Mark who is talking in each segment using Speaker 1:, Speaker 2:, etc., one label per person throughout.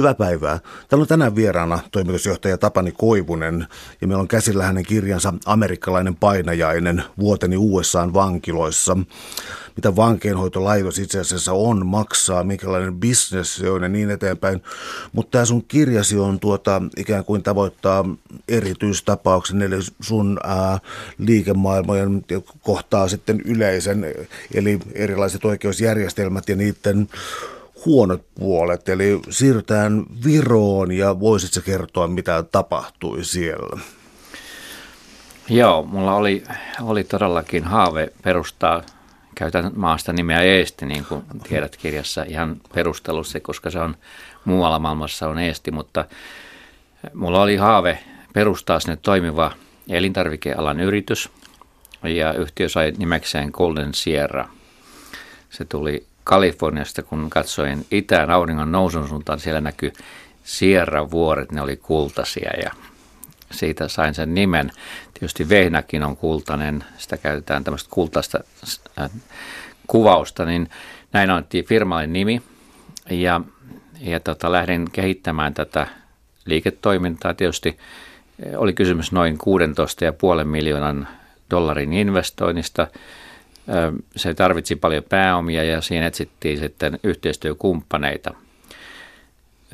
Speaker 1: Hyvää päivää. Täällä on tänään vieraana toimitusjohtaja Tapani Koivunen ja meillä on käsillä hänen kirjansa Amerikkalainen painajainen vuoteni USAn vankiloissa. Mitä vankeinhoitolaitos itse asiassa on, maksaa, minkälainen bisnes se on ja niin eteenpäin. Mutta tämä sun kirjasi on tuota, ikään kuin tavoittaa erityistapauksen, eli sun ää, liikemaailmojen kohtaa sitten yleisen, eli erilaiset oikeusjärjestelmät ja niiden huonot puolet, eli siirrytään Viroon ja voisitko kertoa, mitä tapahtui siellä?
Speaker 2: Joo, mulla oli, oli todellakin haave perustaa, käytän maasta nimeä Eesti, niin kuin tiedät kirjassa ihan perustelussa, koska se on muualla maailmassa on Eesti, mutta mulla oli haave perustaa sinne toimiva elintarvikealan yritys, ja yhtiö sai nimekseen Golden Sierra. Se tuli Kaliforniasta, kun katsoin itään auringon nousun suuntaan, siellä näkyy Sierra-vuoret, ne oli kultaisia ja siitä sain sen nimen. Tietysti vehnäkin on kultainen, sitä käytetään tämmöistä kultaista äh, kuvausta, niin näin on firmalle nimi. Ja, ja tota, lähdin kehittämään tätä liiketoimintaa. Tietysti äh, oli kysymys noin 16,5 miljoonan dollarin investoinnista – se tarvitsi paljon pääomia ja siinä etsittiin sitten yhteistyökumppaneita.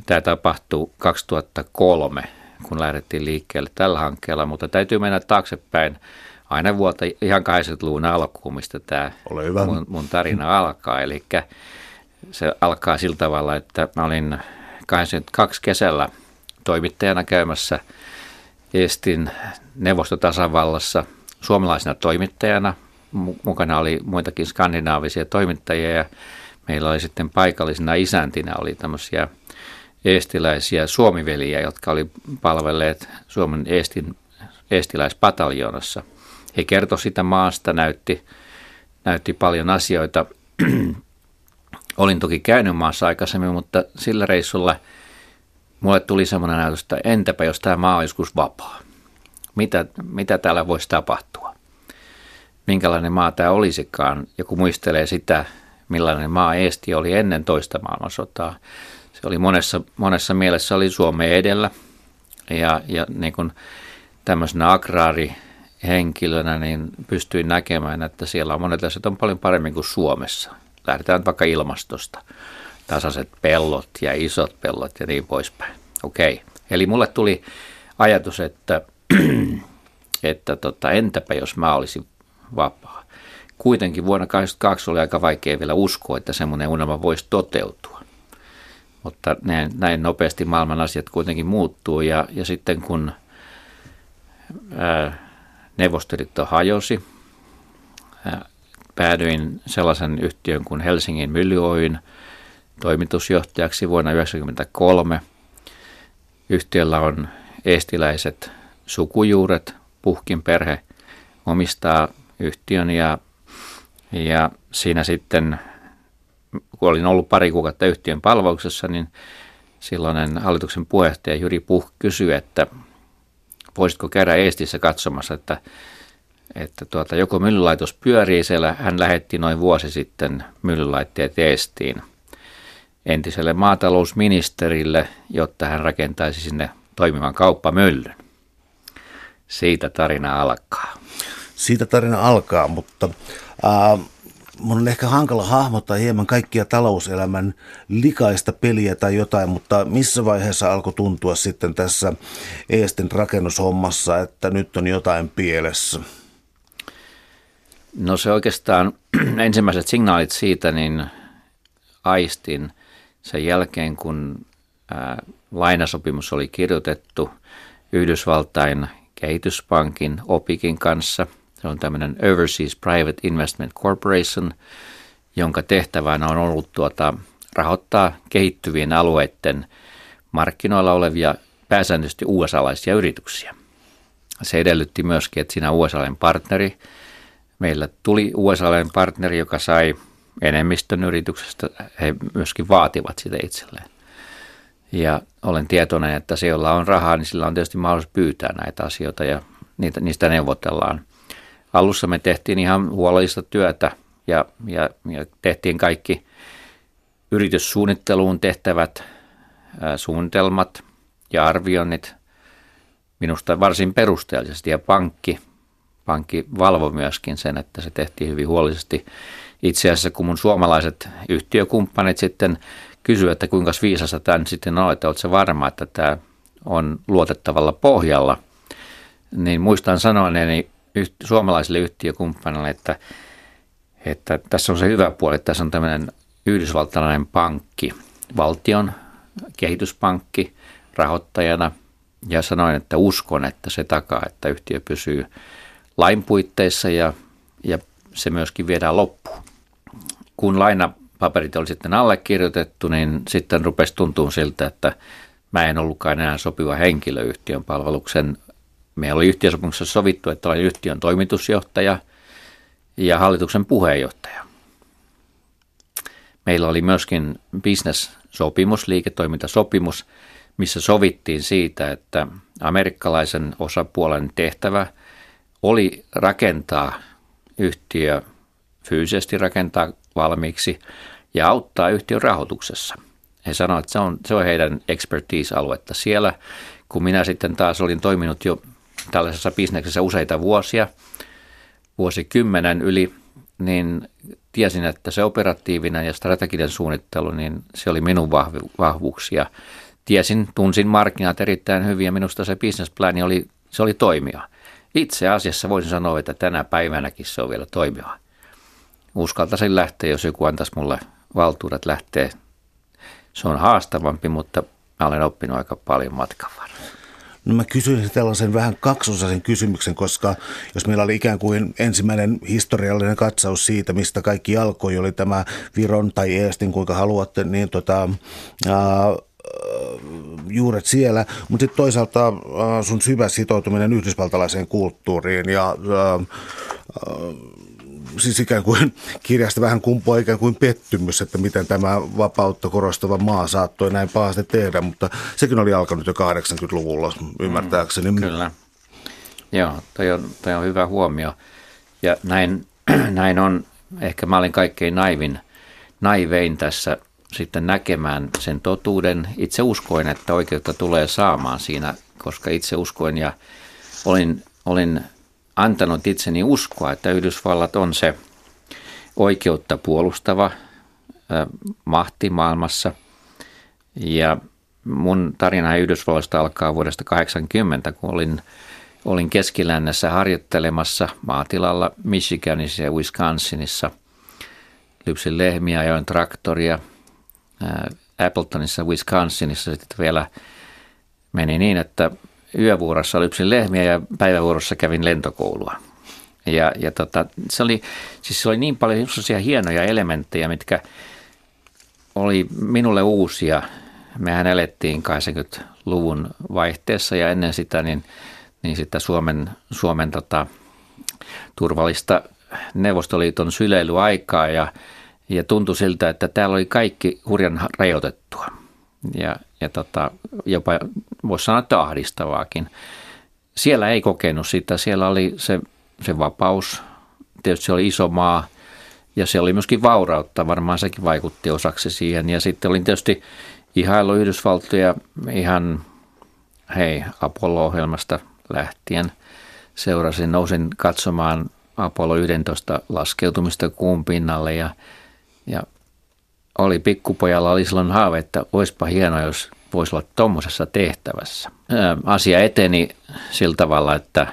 Speaker 2: Tämä tapahtui 2003, kun lähdettiin liikkeelle tällä hankkeella, mutta täytyy mennä taaksepäin aina vuotta ihan 80-luvun alkuun, mistä tämä mun, mun tarina alkaa. Eli se alkaa sillä tavalla, että mä olin 82 kesällä toimittajana käymässä Estin neuvostotasavallassa suomalaisena toimittajana – mukana oli muitakin skandinaavisia toimittajia ja meillä oli sitten paikallisena isäntinä oli tämmöisiä eestiläisiä suomiveliä, jotka oli palvelleet Suomen Eestin, eestiläispataljoonassa. He kertoi sitä maasta, näytti, näytti paljon asioita. Olin toki käynyt maassa aikaisemmin, mutta sillä reissulla mulle tuli semmoinen ajatus, että entäpä jos tämä maa on joskus vapaa? Mitä, mitä täällä voisi tapahtua? Minkälainen maa tämä olisikaan. Joku muistelee sitä, millainen maa Eesti oli ennen toista maailmansotaa. Se oli monessa, monessa mielessä oli Suomen edellä ja, ja niin kuin tämmöisenä agraarihenkilönä niin pystyin näkemään, että siellä on monet asiat on paljon paremmin kuin Suomessa. Lähdetään vaikka ilmastosta. Tasaiset pellot ja isot pellot ja niin poispäin. Okei. Eli mulle tuli ajatus, että, että tota, entäpä jos mä olisin vapaa. Kuitenkin vuonna 1982 oli aika vaikea vielä uskoa, että semmoinen unelma voisi toteutua. Mutta näin, näin nopeasti maailman asiat kuitenkin muuttuu ja, ja sitten kun ää, Neuvostoliitto hajosi, ää, päädyin sellaisen yhtiön kuin Helsingin Mylly Oyn toimitusjohtajaksi vuonna 1993. Yhtiöllä on estiläiset sukujuuret, Puhkin perhe omistaa yhtiön ja, ja siinä sitten, kun olin ollut pari kuukautta yhtiön palveluksessa, niin silloinen hallituksen puheenjohtaja Jyri Puh kysyi, että voisitko käydä Eestissä katsomassa, että, että tuota, joko myllylaitos pyörii siellä. Hän lähetti noin vuosi sitten myllylaitteet Eestiin entiselle maatalousministerille, jotta hän rakentaisi sinne toimivan kauppamyllyn. Siitä tarina alkaa
Speaker 1: siitä tarina alkaa, mutta ää, mun on ehkä hankala hahmottaa hieman kaikkia talouselämän likaista peliä tai jotain, mutta missä vaiheessa alkoi tuntua sitten tässä Eestin rakennushommassa, että nyt on jotain pielessä?
Speaker 2: No se oikeastaan ensimmäiset signaalit siitä niin aistin sen jälkeen, kun ää, lainasopimus oli kirjoitettu Yhdysvaltain kehityspankin OPIKin kanssa – se on tämmöinen Overseas Private Investment Corporation, jonka tehtävänä on ollut tuota, rahoittaa kehittyvien alueiden markkinoilla olevia pääsääntöisesti USA-laisia yrityksiä. Se edellytti myöskin, että siinä usa partneri, meillä tuli usa partneri, joka sai enemmistön yrityksestä, he myöskin vaativat sitä itselleen. Ja olen tietoinen, että se, jolla on rahaa, niin sillä on tietysti mahdollisuus pyytää näitä asioita ja niitä, niistä neuvotellaan – Alussa me tehtiin ihan huolellista työtä ja, ja, ja tehtiin kaikki yrityssuunnitteluun tehtävät suunnitelmat ja arvioinnit minusta varsin perusteellisesti ja pankki, pankki valvoi myöskin sen, että se tehtiin hyvin huolellisesti. Itse asiassa kun mun suomalaiset yhtiökumppanit sitten kysyivät, että kuinka viisasta tämä sitten on, että oletko varma, että tämä on luotettavalla pohjalla, niin muistan sanoneeni suomalaisille yhtiökumppanille, että, että tässä on se hyvä puoli, että tässä on tämmöinen yhdysvaltalainen pankki, valtion kehityspankki rahoittajana ja sanoin, että uskon, että se takaa, että yhtiö pysyy lain puitteissa ja, ja se myöskin viedään loppuun. Kun lainapaperit oli sitten allekirjoitettu, niin sitten rupesi tuntua siltä, että mä en ollutkaan enää sopiva henkilö yhtiön palveluksen. Meillä oli yhtiösopimuksessa sovittu, että olen yhtiön toimitusjohtaja ja hallituksen puheenjohtaja. Meillä oli myöskin business-sopimus, liiketoimintasopimus, missä sovittiin siitä, että amerikkalaisen osapuolen tehtävä oli rakentaa yhtiö fyysisesti rakentaa valmiiksi ja auttaa yhtiön rahoituksessa. He sanoivat, että se on, se on heidän expertise-aluetta siellä. Kun minä sitten taas olin toiminut jo tällaisessa bisneksessä useita vuosia, vuosikymmenen yli, niin tiesin, että se operatiivinen ja strateginen suunnittelu, niin se oli minun vahvuuksia. Tiesin, tunsin markkinat erittäin hyvin ja minusta se business oli, se oli toimia. Itse asiassa voisin sanoa, että tänä päivänäkin se on vielä toimiva. Uskaltaisin lähteä, jos joku antaisi mulle valtuudet lähteä. Se on haastavampi, mutta mä olen oppinut aika paljon matkan varrella.
Speaker 1: No mä kysyisin tällaisen vähän kaksosaisen kysymyksen, koska jos meillä oli ikään kuin ensimmäinen historiallinen katsaus siitä, mistä kaikki alkoi, oli tämä Viron tai Eestin, kuinka haluatte, niin tota, ää, juuret siellä, mutta sitten toisaalta sun syvä sitoutuminen yhdysvaltalaiseen kulttuuriin ja ää, siis ikään kuin kirjasta vähän kumpoa ikään kuin pettymys, että miten tämä vapautta korostava maa saattoi näin pahasti tehdä, mutta sekin oli alkanut jo 80-luvulla ymmärtääkseni. Mm,
Speaker 2: kyllä. Joo, toi on, toi on hyvä huomio. Ja näin, näin on, ehkä mä olin kaikkein naivin, naivein tässä sitten näkemään sen totuuden. Itse uskoin, että oikeutta tulee saamaan siinä, koska itse uskoin ja olin, olin antanut itseni uskoa, että Yhdysvallat on se oikeutta puolustava mahti maailmassa. Ja mun tarina Yhdysvalloista alkaa vuodesta 80, kun olin, olin keskilännessä harjoittelemassa maatilalla Michiganissa ja Wisconsinissa. Lypsin lehmiä, ajoin traktoria. Appletonissa, Wisconsinissa sitten vielä meni niin, että yövuorossa lypsin lehmiä ja päivävuorossa kävin lentokoulua. Ja, ja tota, se, oli, siis se oli niin paljon sellaisia hienoja elementtejä, mitkä oli minulle uusia. Mehän elettiin 80-luvun vaihteessa ja ennen sitä niin, niin sitä Suomen, Suomen tota, turvallista Neuvostoliiton syleilyaikaa ja, ja tuntui siltä, että täällä oli kaikki hurjan rajoitettua. Ja, ja tota, jopa voisi sanoa, että ahdistavaakin. Siellä ei kokenut sitä, siellä oli se, se vapaus, tietysti se oli iso maa ja se oli myöskin vaurautta, varmaan sekin vaikutti osaksi siihen. Ja sitten olin tietysti ihailu Yhdysvaltoja ihan hei Apollo-ohjelmasta lähtien. Seurasin, nousin katsomaan Apollo 11 laskeutumista kuun pinnalle ja, ja oli pikkupojalla oli silloin haave, että olisipa hienoa, jos voisi olla tuommoisessa tehtävässä. Asia eteni sillä tavalla, että,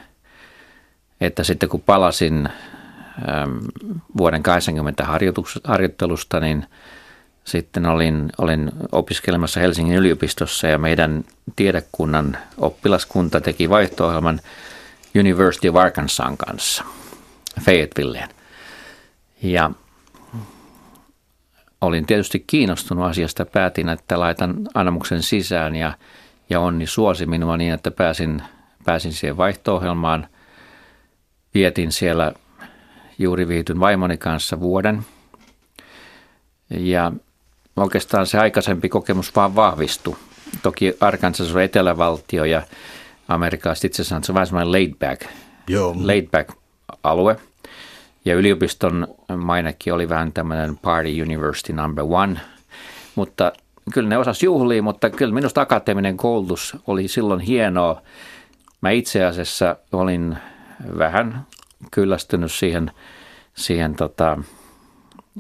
Speaker 2: että sitten kun palasin vuoden 80 harjoittelusta, niin sitten olin, olin opiskelemassa Helsingin yliopistossa ja meidän tiedekunnan oppilaskunta teki vaihto-ohjelman University of Arkansan kanssa Fayettevilleen. Ja olin tietysti kiinnostunut asiasta. Päätin, että laitan anomuksen sisään ja, ja onni suosi minua niin, että pääsin, pääsin siihen vaihto-ohjelmaan. Vietin siellä juuri viityn vaimoni kanssa vuoden. Ja oikeastaan se aikaisempi kokemus vaan vahvistui. Toki Arkansas on etelävaltio ja Amerikasta itse asiassa se on vähän semmoinen laid back, Joo. laid back alue – ja yliopiston mainekin oli vähän tämmöinen party university number one, mutta kyllä ne osas juhlia, mutta kyllä minusta akateeminen koulutus oli silloin hienoa. Mä itse asiassa olin vähän kyllästynyt siihen, siihen tota,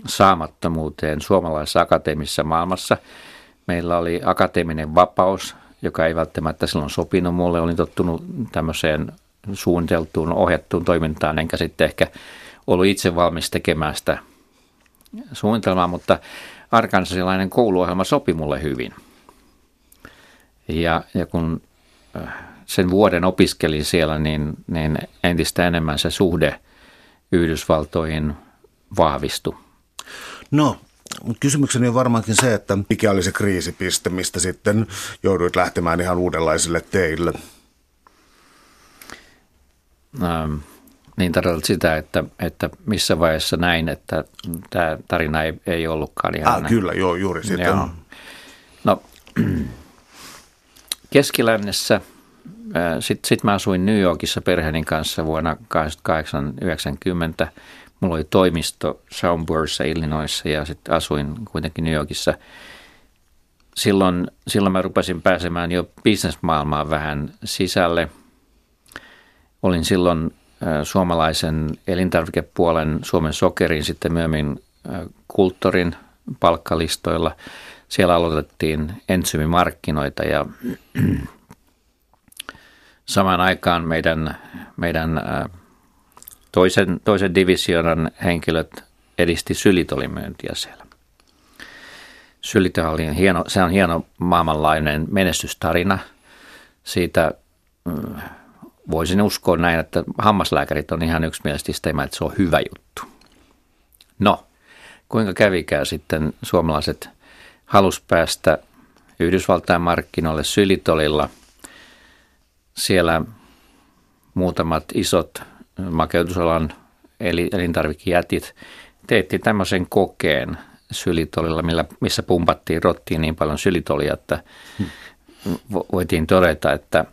Speaker 2: saamattomuuteen suomalaisessa akateemisessa maailmassa. Meillä oli akateeminen vapaus, joka ei välttämättä silloin sopinut mulle. Olin tottunut tämmöiseen suunniteltuun, ohjattuun toimintaan, enkä sitten ehkä ollut itse valmis tekemään sitä suunnitelmaa, mutta arkansasilainen kouluohjelma sopi mulle hyvin. Ja, ja kun äh, sen vuoden opiskelin siellä, niin, niin entistä enemmän se suhde Yhdysvaltoihin vahvistui.
Speaker 1: No, kysymykseni on varmaankin se, että mikä oli se kriisipiste, mistä sitten jouduit lähtemään ihan uudenlaisille teille?
Speaker 2: Ähm, niin tarkoitat sitä, että, että missä vaiheessa näin, että tämä tarina ei, ei ollutkaan ihan
Speaker 1: ah, näin. Kyllä, joo, juuri sitten. Joo.
Speaker 2: No, keskilännessä, sitten sit mä asuin New Yorkissa perheeni kanssa vuonna 1890. Mulla oli toimisto Schaumburgissa, Illinoisissa ja sitten asuin kuitenkin New Yorkissa. Silloin, silloin mä rupesin pääsemään jo bisnesmaailmaan vähän sisälle. Olin silloin suomalaisen elintarvikepuolen Suomen sokerin, sitten myöhemmin kulttuurin palkkalistoilla. Siellä aloitettiin entsymimarkkinoita ja samaan aikaan meidän, meidän toisen, toisen divisionan henkilöt edisti sylitolimyyntiä siellä. Sylitä oli hieno, se on hieno maailmanlainen menestystarina. Siitä mm, voisin uskoa näin, että hammaslääkärit on ihan yksimielisesti sitä, että se on hyvä juttu. No, kuinka kävikään sitten suomalaiset halus päästä Yhdysvaltain markkinoille Sylitolilla. Siellä muutamat isot makeutusalan elintarvikejätit teetti tämmöisen kokeen Sylitolilla, millä, missä pumpattiin rottiin niin paljon sylitolia, että voitiin todeta, että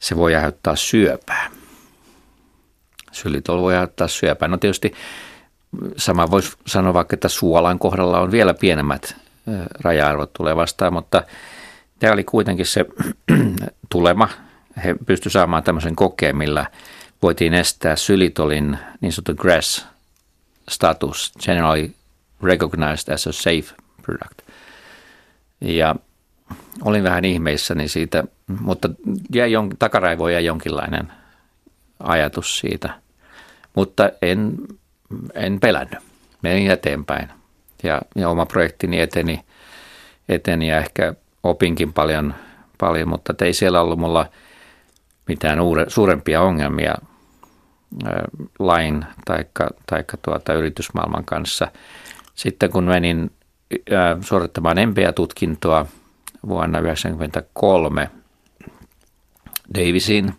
Speaker 2: se voi aiheuttaa syöpää. Sylitol voi aiheuttaa syöpää. No tietysti sama voisi sanoa vaikka, että suolan kohdalla on vielä pienemmät raja-arvot tulee vastaan, mutta tämä oli kuitenkin se tulema. He pystyivät saamaan tämmöisen kokeen, millä voitiin estää sylitolin niin sanottu GRAS status, generally recognized as a safe product. Ja olin vähän ihmeissäni siitä, mutta jäi jon, takaraivoon jäi jonkinlainen ajatus siitä. Mutta en, en pelännyt. Menin eteenpäin ja, ja oma projektini eteni, eteni ja ehkä opinkin paljon, paljon mutta ei siellä ollut mulla mitään uure, suurempia ongelmia lain tai taikka tuota, yritysmaailman kanssa. Sitten kun menin suorittamaan MBA-tutkintoa – vuonna 1993 Davisiin.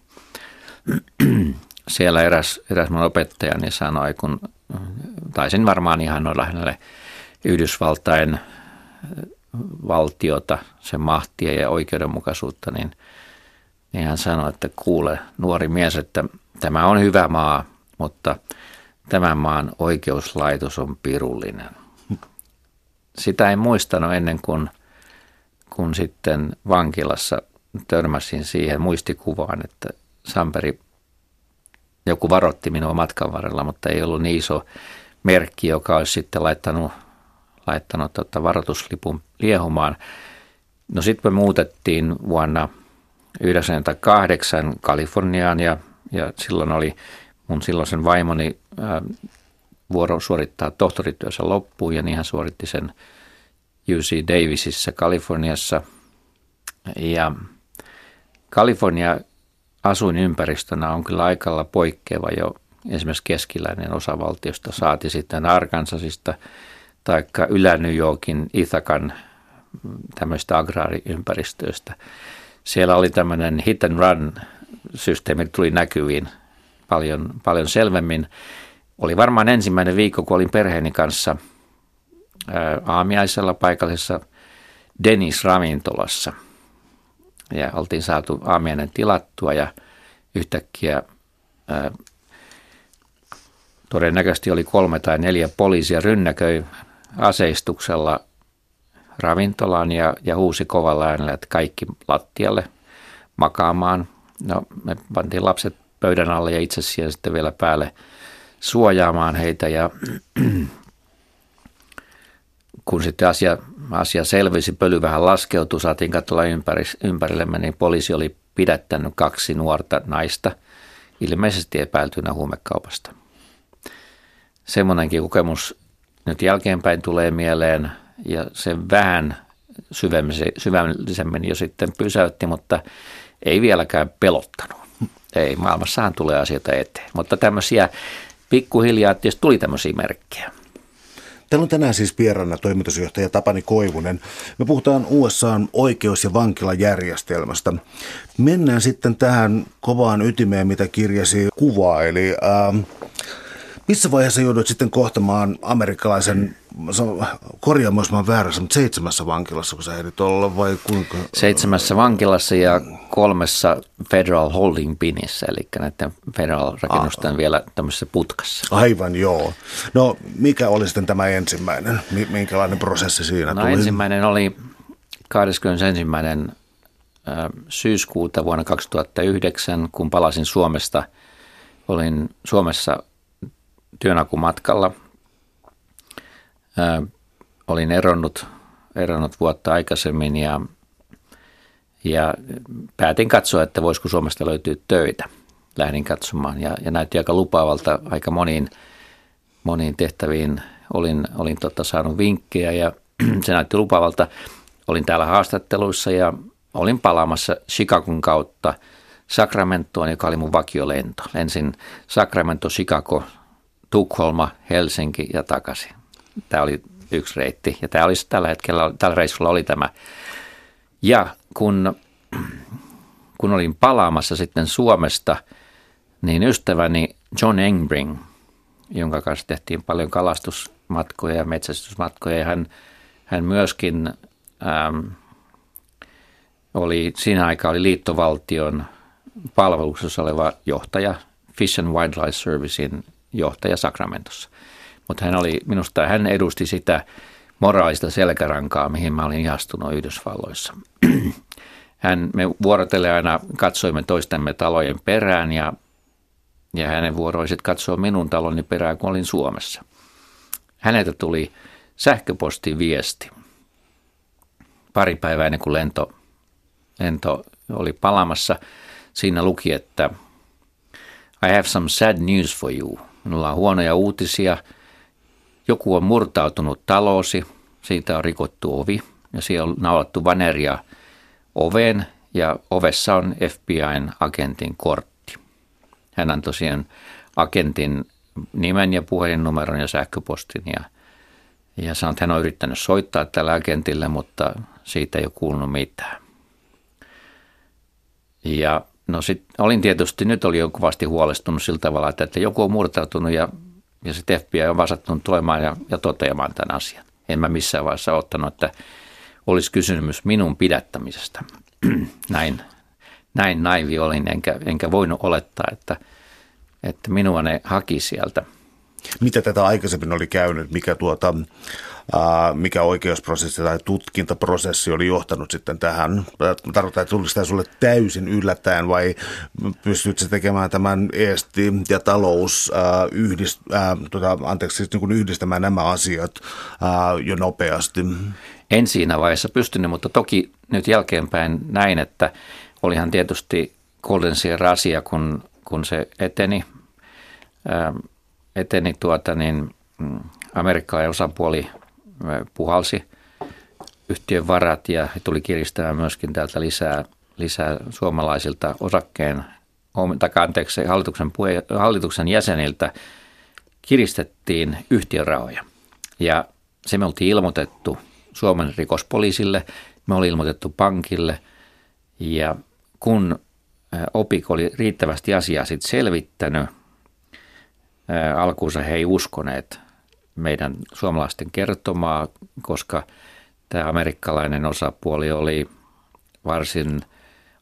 Speaker 2: Siellä eräs, eräs mun opettajani sanoi, kun taisin varmaan ihan olla hänelle Yhdysvaltain valtiota, sen mahtia ja oikeudenmukaisuutta, niin, niin hän sanoi, että kuule nuori mies, että tämä on hyvä maa, mutta tämän maan oikeuslaitos on pirullinen. Sitä en muistanut ennen kuin – kun sitten vankilassa törmäsin siihen muistikuvaan, että Samperi, joku varotti minua matkan varrella, mutta ei ollut niin iso merkki, joka olisi sitten laittanut, laittanut tota varoituslipun liehumaan. No sitten me muutettiin vuonna 1998 Kaliforniaan ja, ja silloin oli mun silloisen vaimoni ää, vuoro suorittaa tohtorityössä loppuun ja niin hän suoritti sen UC Davisissa Kaliforniassa. Ja Kalifornia asuinympäristönä on kyllä aikalla poikkeava jo esimerkiksi keskiläinen osavaltiosta, saati sitten Arkansasista tai Ylä-New Yorkin Ithakan tämmöistä agraariympäristöistä. Siellä oli tämmöinen hit and run systeemi, tuli näkyviin paljon, paljon selvemmin. Oli varmaan ensimmäinen viikko, kun olin perheeni kanssa – aamiaisella paikallisessa Denis ravintolassa. Ja oltiin saatu aamiainen tilattua ja yhtäkkiä ää, todennäköisesti oli kolme tai neljä poliisia rynnäköi aseistuksella ravintolaan ja, ja huusi kovalla äänellä, että kaikki lattialle makaamaan. No me pantiin lapset pöydän alle ja itse siellä sitten vielä päälle suojaamaan heitä ja kun sitten asia, asia selvisi, pöly vähän laskeutui, saatiin katsoa ympäri, ympärillemme, niin poliisi oli pidättänyt kaksi nuorta naista, ilmeisesti epäiltynä huumekaupasta. Semmoinenkin kokemus nyt jälkeenpäin tulee mieleen ja se vähän syvällisemmin jo sitten pysäytti, mutta ei vieläkään pelottanut. Ei, maailmassahan tulee asioita eteen, mutta tämmöisiä pikkuhiljaa tietysti tuli tämmöisiä merkkejä.
Speaker 1: Täällä on tänään siis vieraana toimitusjohtaja Tapani Koivunen. Me puhutaan USAn oikeus- ja vankilajärjestelmästä. Mennään sitten tähän kovaan ytimeen, mitä kirjasi kuvaa. Eli ähm, missä vaiheessa joudut sitten kohtamaan amerikkalaisen, korjaamaan mä väärässä, mutta seitsemässä vankilassa, kun sä ehdit olla vai kuinka?
Speaker 2: Seitsemässä vankilassa ja kolmessa Federal Holding Pinissä, eli näiden Federal rakennusten vielä tämmöisessä putkassa.
Speaker 1: Aivan joo. No mikä oli sitten tämä ensimmäinen? Minkälainen prosessi siinä
Speaker 2: no,
Speaker 1: tuli?
Speaker 2: ensimmäinen oli 21. syyskuuta vuonna 2009, kun palasin Suomesta. Olin Suomessa työnhakumatkalla. Ää, olin eronnut, eronnut vuotta aikaisemmin ja, ja päätin katsoa, että voisiko Suomesta löytyä töitä. Lähdin katsomaan ja, ja näytti aika lupaavalta aika moniin, moniin tehtäviin. Olin, olin tota, saanut vinkkejä ja se näytti lupaavalta. Olin täällä haastatteluissa ja olin palaamassa Chicagon kautta Sacramentoon, joka oli mun vakiolento. Ensin Sacramento, Chicago, Tukholma, Helsinki ja takaisin. Tämä oli yksi reitti ja tämä olisi tällä hetkellä, tällä reissulla oli tämä. Ja kun, kun olin palaamassa sitten Suomesta, niin ystäväni John Engbring, jonka kanssa tehtiin paljon kalastusmatkoja ja metsästysmatkoja, ja hän, hän myöskin ähm, oli, siinä aikaa oli liittovaltion palveluksessa oleva johtaja Fish and Wildlife Servicein johtaja Sakramentossa. Mutta hän oli, minusta hän edusti sitä moraalista selkärankaa, mihin mä olin ihastunut Yhdysvalloissa. Hän, me vuorotellen aina katsoimme toistemme talojen perään ja, ja hänen vuoroiset katsoa minun taloni perään, kun olin Suomessa. Häneltä tuli sähköpostiviesti pari päivää ennen kuin lento, lento oli palamassa. Siinä luki, että I have some sad news for you – Minulla on huonoja uutisia. Joku on murtautunut talosi, siitä on rikottu ovi ja siellä on naulattu vaneria oveen ja ovessa on FBIn agentin kortti. Hän antoi siihen agentin nimen ja puhelinnumeron ja sähköpostin ja, ja sanoi, että hän on yrittänyt soittaa tällä agentille, mutta siitä ei ole kuulunut mitään. Ja No sit olin tietysti, nyt oli jo kovasti huolestunut sillä tavalla, että, että joku on murtautunut ja, ja sitten FBI on vasattunut tulemaan ja, ja toteamaan tämän asian. En mä missään vaiheessa ottanut, että olisi kysymys minun pidättämisestä. näin, näin naivi olin, enkä, enkä voinut olettaa, että, että minua ne haki sieltä.
Speaker 1: Mitä tätä aikaisemmin oli käynyt? Mikä tuota, mikä oikeusprosessi tai tutkintaprosessi oli johtanut sitten tähän. Tarkoittaa, että tulisi tämä sulle täysin yllättäen vai pystyt se tekemään tämän Eesti ja talous yhdist, tuota, anteeksi, siis niin yhdistämään nämä asiat jo nopeasti?
Speaker 2: En siinä vaiheessa pystynyt, mutta toki nyt jälkeenpäin näin, että olihan tietysti Golden Sierra asia, kun, kun se eteni, eteni tuota niin, mm, amerikkalainen osapuoli puhalsi yhtiön varat ja tuli kiristämään myöskin täältä lisää, lisää suomalaisilta osakkeen, tai anteeksi, hallituksen, hallituksen jäseniltä kiristettiin yhtiön rahoja. Ja se me oltiin ilmoitettu Suomen rikospoliisille, me oli ilmoitettu pankille ja kun OPIK oli riittävästi asiaa sitten selvittänyt, alkuunsa he ei uskoneet meidän suomalaisten kertomaa, koska tämä amerikkalainen osapuoli oli varsin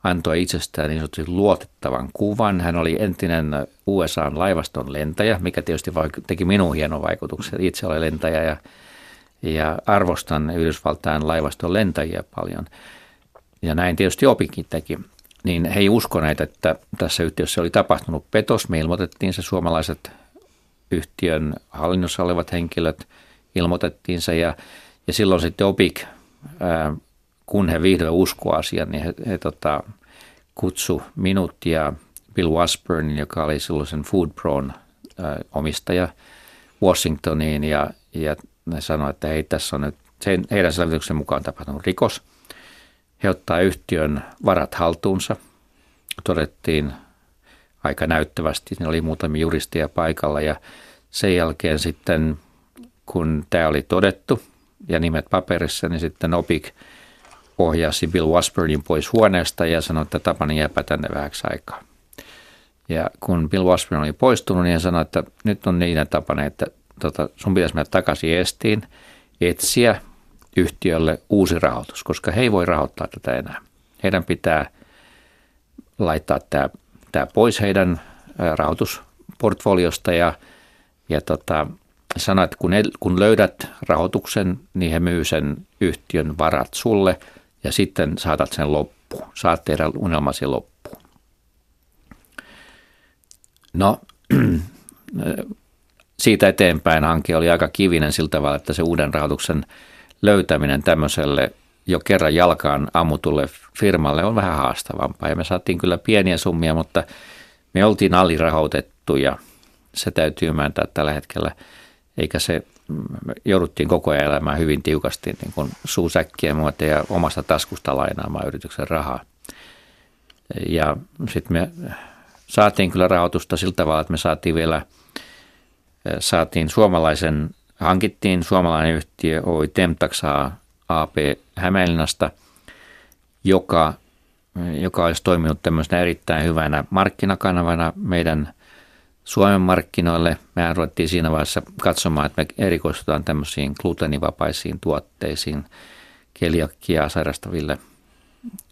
Speaker 2: antoi itsestään niin sanotusti luotettavan kuvan. Hän oli entinen USAn laivaston lentäjä, mikä tietysti teki minuun hienon vaikutuksen. Itse olen lentäjä ja, ja arvostan Yhdysvaltain laivaston lentäjiä paljon. Ja näin tietysti opikin teki. Niin he ei uskoneet, että tässä yhtiössä oli tapahtunut petos. Me ilmoitettiin se suomalaiset yhtiön hallinnossa olevat henkilöt, ilmoitettiin se ja, ja silloin sitten OPIC, kun he vihdoin usko asian, niin he, he tota, kutsu minut ja Bill Wasburnin, joka oli silloin sen Food Pron omistaja Washingtoniin ja, ja ne sanoivat, että hei, tässä on nyt sen, heidän selvityksen mukaan tapahtunut rikos. He ottaa yhtiön varat haltuunsa. Todettiin aika näyttävästi, ne oli muutamia juristia paikalla ja sen jälkeen sitten, kun tämä oli todettu ja nimet paperissa, niin sitten OPIC ohjasi Bill Wasburnin pois huoneesta ja sanoi, että Tapani jääpä tänne vähäksi aikaa. Ja kun Bill Wasburn oli poistunut, niin hän sanoi, että nyt on niin tapana, että tota, sun pitäisi mennä takaisin Estiin, etsiä yhtiölle uusi rahoitus, koska he ei voi rahoittaa tätä enää. Heidän pitää laittaa tämä, tämä pois heidän rahoitusportfoliosta ja, ja tota, sanoa, että kun, kun löydät rahoituksen, niin he myy sen yhtiön varat sulle ja sitten saatat sen loppuun. Saat tehdä unelmasi loppuun. No, siitä eteenpäin hanke oli aika kivinen sillä tavalla, että se uuden rahoituksen löytäminen tämmöiselle jo kerran jalkaan ammutulle firmalle on vähän haastavampaa. Ja me saatiin kyllä pieniä summia, mutta me oltiin alirahoitettu ja se täytyy myöntää tällä hetkellä. Eikä se, jouduttiin koko ajan elämään hyvin tiukasti niin kuin suusäkkien muoto ja omasta taskusta lainaamaan yrityksen rahaa. Ja sitten me saatiin kyllä rahoitusta sillä tavalla, että me saatiin vielä – saatiin suomalaisen, hankittiin suomalainen yhtiö Oi Temtaxa AP Hämeenlinnasta, joka, joka olisi toiminut tämmöisenä erittäin hyvänä markkinakanavana meidän Suomen markkinoille. Me ruvettiin siinä vaiheessa katsomaan, että me erikoistutaan tämmöisiin gluteenivapaisiin tuotteisiin, keliakkiaa sairastaville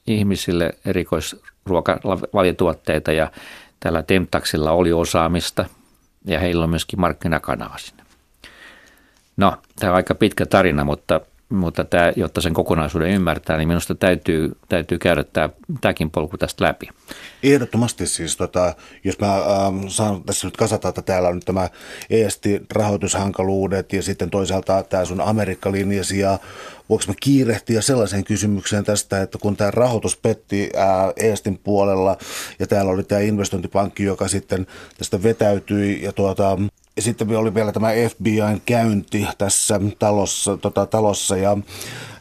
Speaker 2: ihmisille erikoisruokavaliotuotteita ja tällä Temtaxilla oli osaamista – ja heillä on myöskin markkinakanava sinne. No, tämä on aika pitkä tarina, mutta, mutta tämä, jotta sen kokonaisuuden ymmärtää, niin minusta täytyy, täytyy käydä tämä, tämäkin polku tästä läpi.
Speaker 1: Ehdottomasti siis, tota, jos mä ähm, saan tässä nyt kasata, että täällä on nyt tämä ESTI-rahoitushankaluudet ja sitten toisaalta tämä sun Amerikka-linjasi ja voiko mä kiirehtiä sellaisen kysymykseen tästä, että kun tämä rahoitus petti ää, Eestin puolella ja täällä oli tämä investointipankki, joka sitten tästä vetäytyi ja tuota, sitten oli vielä tämä FBIn käynti tässä talossa, tota, talossa ja,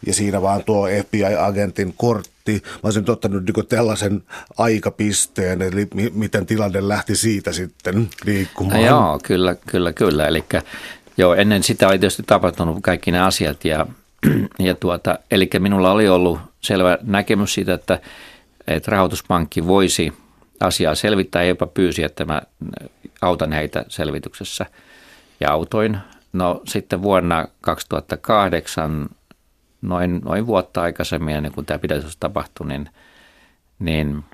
Speaker 1: ja siinä vaan tuo FBI-agentin kortti. Mä olisin ottanut niin tällaisen aikapisteen, eli mi- miten tilanne lähti siitä sitten liikkumaan.
Speaker 2: No joo, kyllä, kyllä, kyllä. Eli joo, ennen sitä oli tietysti tapahtunut kaikki ne asiat ja ja tuota, eli minulla oli ollut selvä näkemys siitä, että, että rahoituspankki voisi asiaa selvittää ja jopa pyysi, että mä autan heitä selvityksessä ja autoin. No sitten vuonna 2008, noin, noin vuotta aikaisemmin, ennen kuin tämä pidätys tapahtui, niin, niin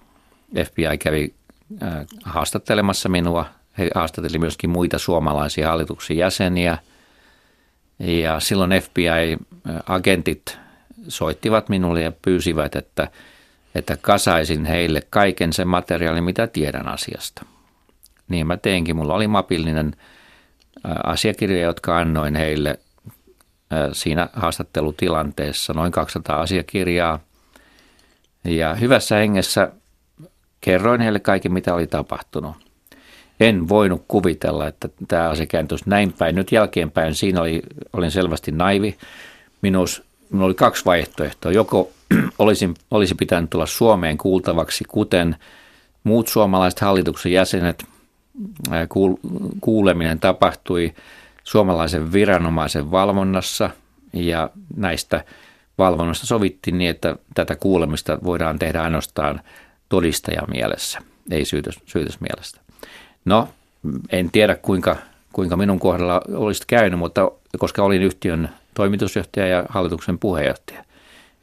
Speaker 2: FBI kävi äh, haastattelemassa minua. He haastatteli myöskin muita suomalaisia hallituksen jäseniä – ja silloin FBI-agentit soittivat minulle ja pyysivät, että, että kasaisin heille kaiken sen materiaalin, mitä tiedän asiasta. Niin mä teinkin. Mulla oli mapillinen asiakirja, jotka annoin heille siinä haastattelutilanteessa, noin 200 asiakirjaa. Ja hyvässä hengessä kerroin heille kaiken, mitä oli tapahtunut en voinut kuvitella, että tämä asia kääntyisi näin päin. Nyt jälkeenpäin siinä oli, olin selvästi naivi. Minus, minulla oli kaksi vaihtoehtoa. Joko olisin, olisi pitänyt tulla Suomeen kuultavaksi, kuten muut suomalaiset hallituksen jäsenet. Kuuleminen tapahtui suomalaisen viranomaisen valvonnassa ja näistä valvonnasta sovittiin niin, että tätä kuulemista voidaan tehdä ainoastaan todistajamielessä, ei syytös, syytösmielestä. No, en tiedä kuinka, kuinka minun kohdalla olisi käynyt, mutta koska olin yhtiön toimitusjohtaja ja hallituksen puheenjohtaja.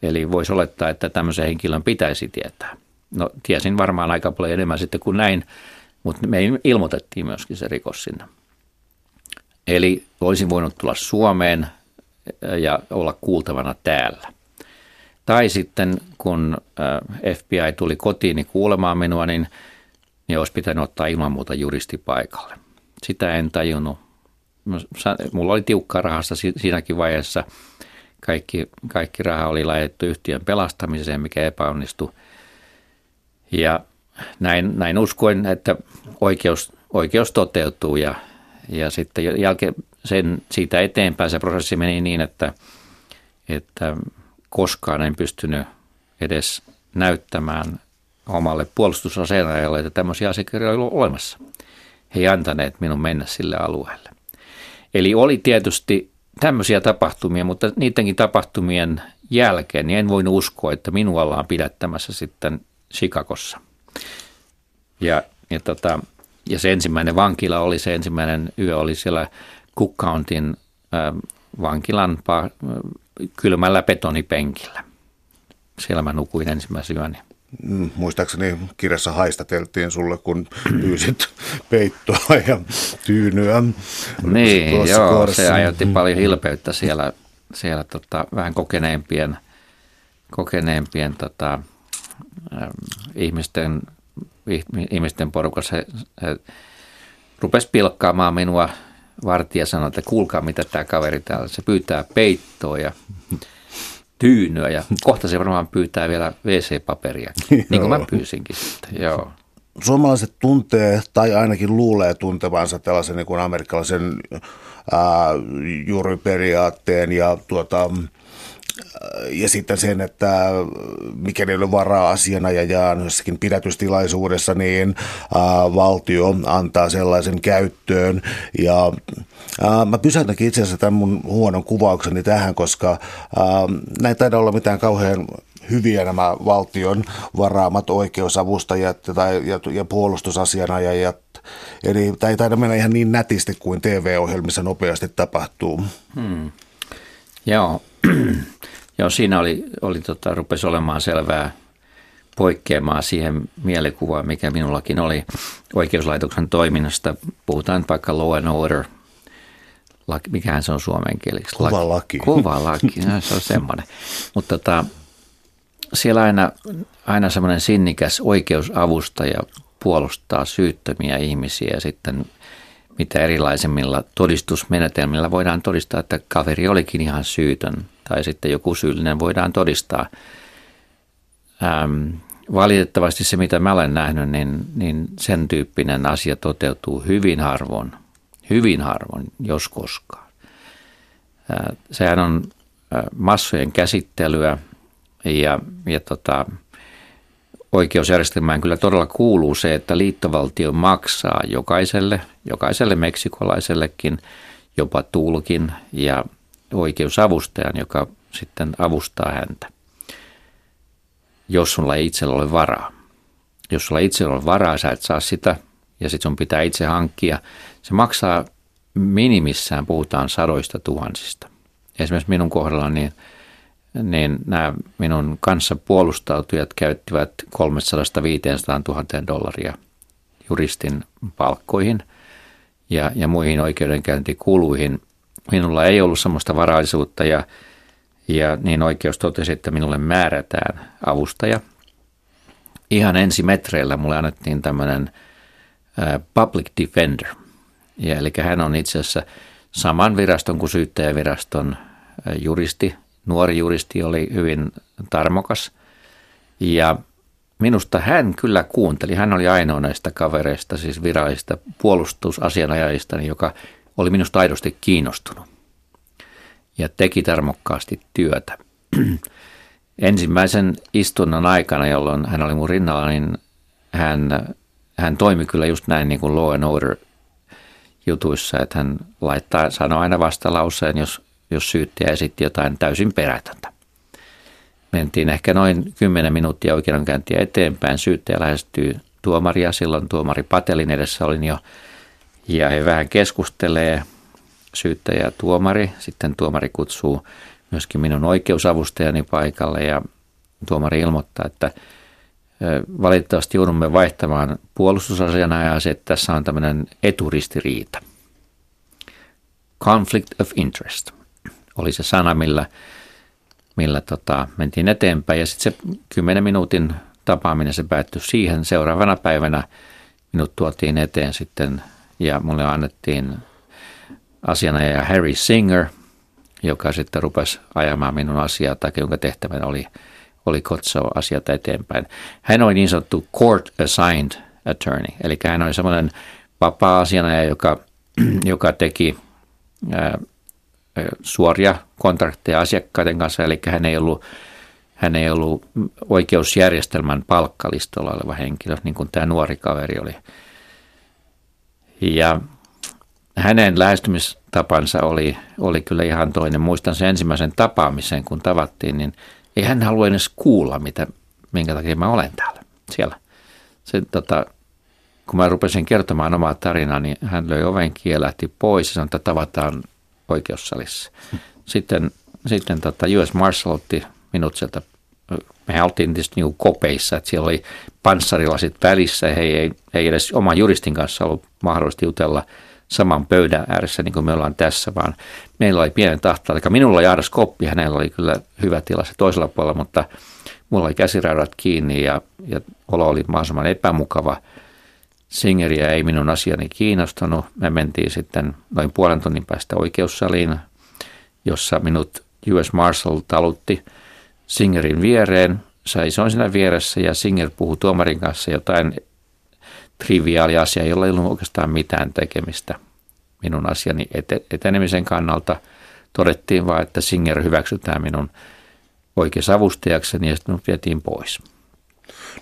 Speaker 2: Eli voisi olettaa, että tämmöisen henkilön pitäisi tietää. No tiesin varmaan aika paljon enemmän sitten kuin näin, mutta me ilmoitettiin myöskin se rikos sinne. Eli olisin voinut tulla Suomeen ja olla kuultavana täällä. Tai sitten kun FBI tuli kotiin kuulemaan minua, niin, niin olisi pitänyt ottaa ilman muuta juristi paikalle. Sitä en tajunnut. Mulla oli tiukkaa rahasta siinäkin vaiheessa. Kaikki, kaikki raha oli laitettu yhtiön pelastamiseen, mikä epäonnistui. Ja näin, näin uskoin, että oikeus, oikeus toteutuu ja, ja sitten jälkeen sen, siitä eteenpäin se prosessi meni niin, että, että koskaan en pystynyt edes näyttämään omalle puolustusaseenajalle, että tämmöisiä asiakirjoja oli olemassa. He ei antaneet minun mennä sille alueelle. Eli oli tietysti tämmöisiä tapahtumia, mutta niidenkin tapahtumien jälkeen niin en voinut uskoa, että minua ollaan pidättämässä sitten Chicagossa. Ja, ja, tota, ja se ensimmäinen vankila oli, se ensimmäinen yö oli siellä Cook Countyn äh, vankilan pa, kylmällä betonipenkillä. Siellä mä nukuin ensimmäisen yöni.
Speaker 1: Mm, muistaakseni kirjassa haistateltiin sulle, kun pyysit peittoa ja tyynyä.
Speaker 2: Niin, joo, kohdassa. se aiheutti mm. paljon hilpeyttä siellä, siellä tota, vähän kokeneempien, kokeneempien tota, ihmisten, ihmisten porukassa. He, he rupesi pilkkaamaan minua vartija sanoi, että kuulkaa mitä tämä kaveri täällä, se pyytää peittoa ja tyynyä ja kohta se varmaan pyytää vielä WC-paperia, niin kuin mä pyysinkin sitten, joo.
Speaker 1: Suomalaiset tuntee tai ainakin luulee tuntevansa tällaisen niin kuin amerikkalaisen ää, juuriperiaatteen ja tuota, ja sitten sen, että mikäli ei ole varaa asianajajaan jossakin pidätystilaisuudessa, niin valtio antaa sellaisen käyttöön. Ja ää, mä pysäytänkin itse asiassa tämän mun huonon kuvaukseni tähän, koska ää, näin taida olla mitään kauhean hyviä nämä valtion varaamat oikeusavustajat tai, ja, ja puolustusasianajajat. Eli tämä ei taida mennä ihan niin nätisti kuin TV-ohjelmissa nopeasti tapahtuu. Hmm.
Speaker 2: Joo. Joo, siinä oli, oli tota, rupesi olemaan selvää poikkeamaa siihen mielikuvaan, mikä minullakin oli oikeuslaitoksen toiminnasta. Puhutaan vaikka law and order, laki, mikähän se on suomen kieliksi?
Speaker 1: Kova laki.
Speaker 2: Kova laki, no, se on semmoinen. Mutta tota, siellä aina, aina semmoinen sinnikäs oikeusavustaja puolustaa syyttömiä ihmisiä ja sitten mitä erilaisemmilla todistusmenetelmillä voidaan todistaa, että kaveri olikin ihan syytön tai sitten joku syyllinen voidaan todistaa. Ähm, valitettavasti se, mitä mä olen nähnyt, niin, niin sen tyyppinen asia toteutuu hyvin harvoin, hyvin harvoin, jos koskaan. Äh, sehän on massojen käsittelyä ja, ja tota, oikeusjärjestelmään kyllä todella kuuluu se, että liittovaltio maksaa jokaiselle, jokaiselle meksikolaisellekin, jopa tulkin ja oikeusavustajan, joka sitten avustaa häntä, jos sulla ei itsellä ole varaa. Jos sulla itsellä on varaa, sä et saa sitä ja sitten sun pitää itse hankkia. Se maksaa minimissään, puhutaan sadoista tuhansista. Esimerkiksi minun kohdalla niin, niin nämä minun kanssa puolustautujat käyttivät 300-500 000 dollaria juristin palkkoihin ja, ja muihin oikeudenkäyntikuluihin – Minulla ei ollut sellaista varaisuutta ja, ja niin oikeus totesi, että minulle määrätään avustaja. Ihan ensimetreillä mulle annettiin tämmöinen public defender. Ja, eli hän on itse asiassa saman viraston kuin syyttäjäviraston juristi. Nuori juristi oli hyvin tarmokas ja minusta hän kyllä kuunteli. Hän oli ainoa näistä kavereista, siis virallista puolustusasianajajista, joka oli minusta aidosti kiinnostunut ja teki tarmokkaasti työtä. Ensimmäisen istunnon aikana, jolloin hän oli mun rinnalla, niin hän, hän toimi kyllä just näin niin kuin law and order jutuissa, että hän laittaa, sanoi aina vastalauseen, jos, jos syyttäjä esitti jotain täysin perätöntä. Mentiin ehkä noin 10 minuuttia oikeudenkäyntiä eteenpäin. Syyttäjä lähestyy tuomaria, silloin tuomari Patelin edessä olin jo – ja he vähän keskustelee, syyttäjä ja tuomari. Sitten tuomari kutsuu myöskin minun oikeusavustajani paikalle ja tuomari ilmoittaa, että valitettavasti joudumme vaihtamaan puolustusasianajaksi, että tässä on tämmöinen eturistiriita. Conflict of interest. Oli se sana, millä, millä tota, mentiin eteenpäin. Ja sitten se 10 minuutin tapaaminen, se päättyi siihen. Seuraavana päivänä minut tuotiin eteen sitten ja mulle annettiin asianajaja Harry Singer, joka sitten rupesi ajamaan minun asiaa, tai jonka tehtävänä oli, oli katsoa asiat eteenpäin. Hän oli niin sanottu court assigned attorney, eli hän oli semmoinen vapaa-asianajaja, joka, joka teki ää, suoria kontrakteja asiakkaiden kanssa, eli hän ei ollut, hän ei ollut oikeusjärjestelmän palkkalistolla oleva henkilö, niin kuin tämä nuori kaveri oli. Ja hänen lähestymistapansa oli, oli kyllä ihan toinen. Muistan sen ensimmäisen tapaamisen, kun tavattiin, niin ei hän halua edes kuulla, mitä, minkä takia mä olen täällä siellä. Se, tota, kun mä rupesin kertomaan omaa tarinaa, niin hän löi oven kiellähti pois ja sanoi, että tavataan oikeussalissa. Sitten, sitten tota US Marshal otti minut sieltä, me oltiin tietysti niin kopeissa, että siellä oli panssarilasit välissä he ei, ei edes oman juristin kanssa ollut mahdollista jutella saman pöydän ääressä, niin kuin me ollaan tässä, vaan meillä oli pienen tahto. Eli minulla oli Aaras Koppi, hänellä oli kyllä hyvä tila se toisella puolella, mutta mulla oli käsiraudat kiinni ja, ja olo oli mahdollisimman epämukava – Singeriä ei minun asiani kiinnostanut. Me mentiin sitten noin puolen tunnin päästä oikeussaliin, jossa minut US Marshal talutti Singerin viereen. Seisoin siinä vieressä ja Singer puhui tuomarin kanssa jotain triviaalia asiaa, jolla ei ollut oikeastaan mitään tekemistä minun asiani etenemisen kannalta. Todettiin vain, että Singer hyväksytään minun oikeusavustajakseni ja sitten minut vietiin pois.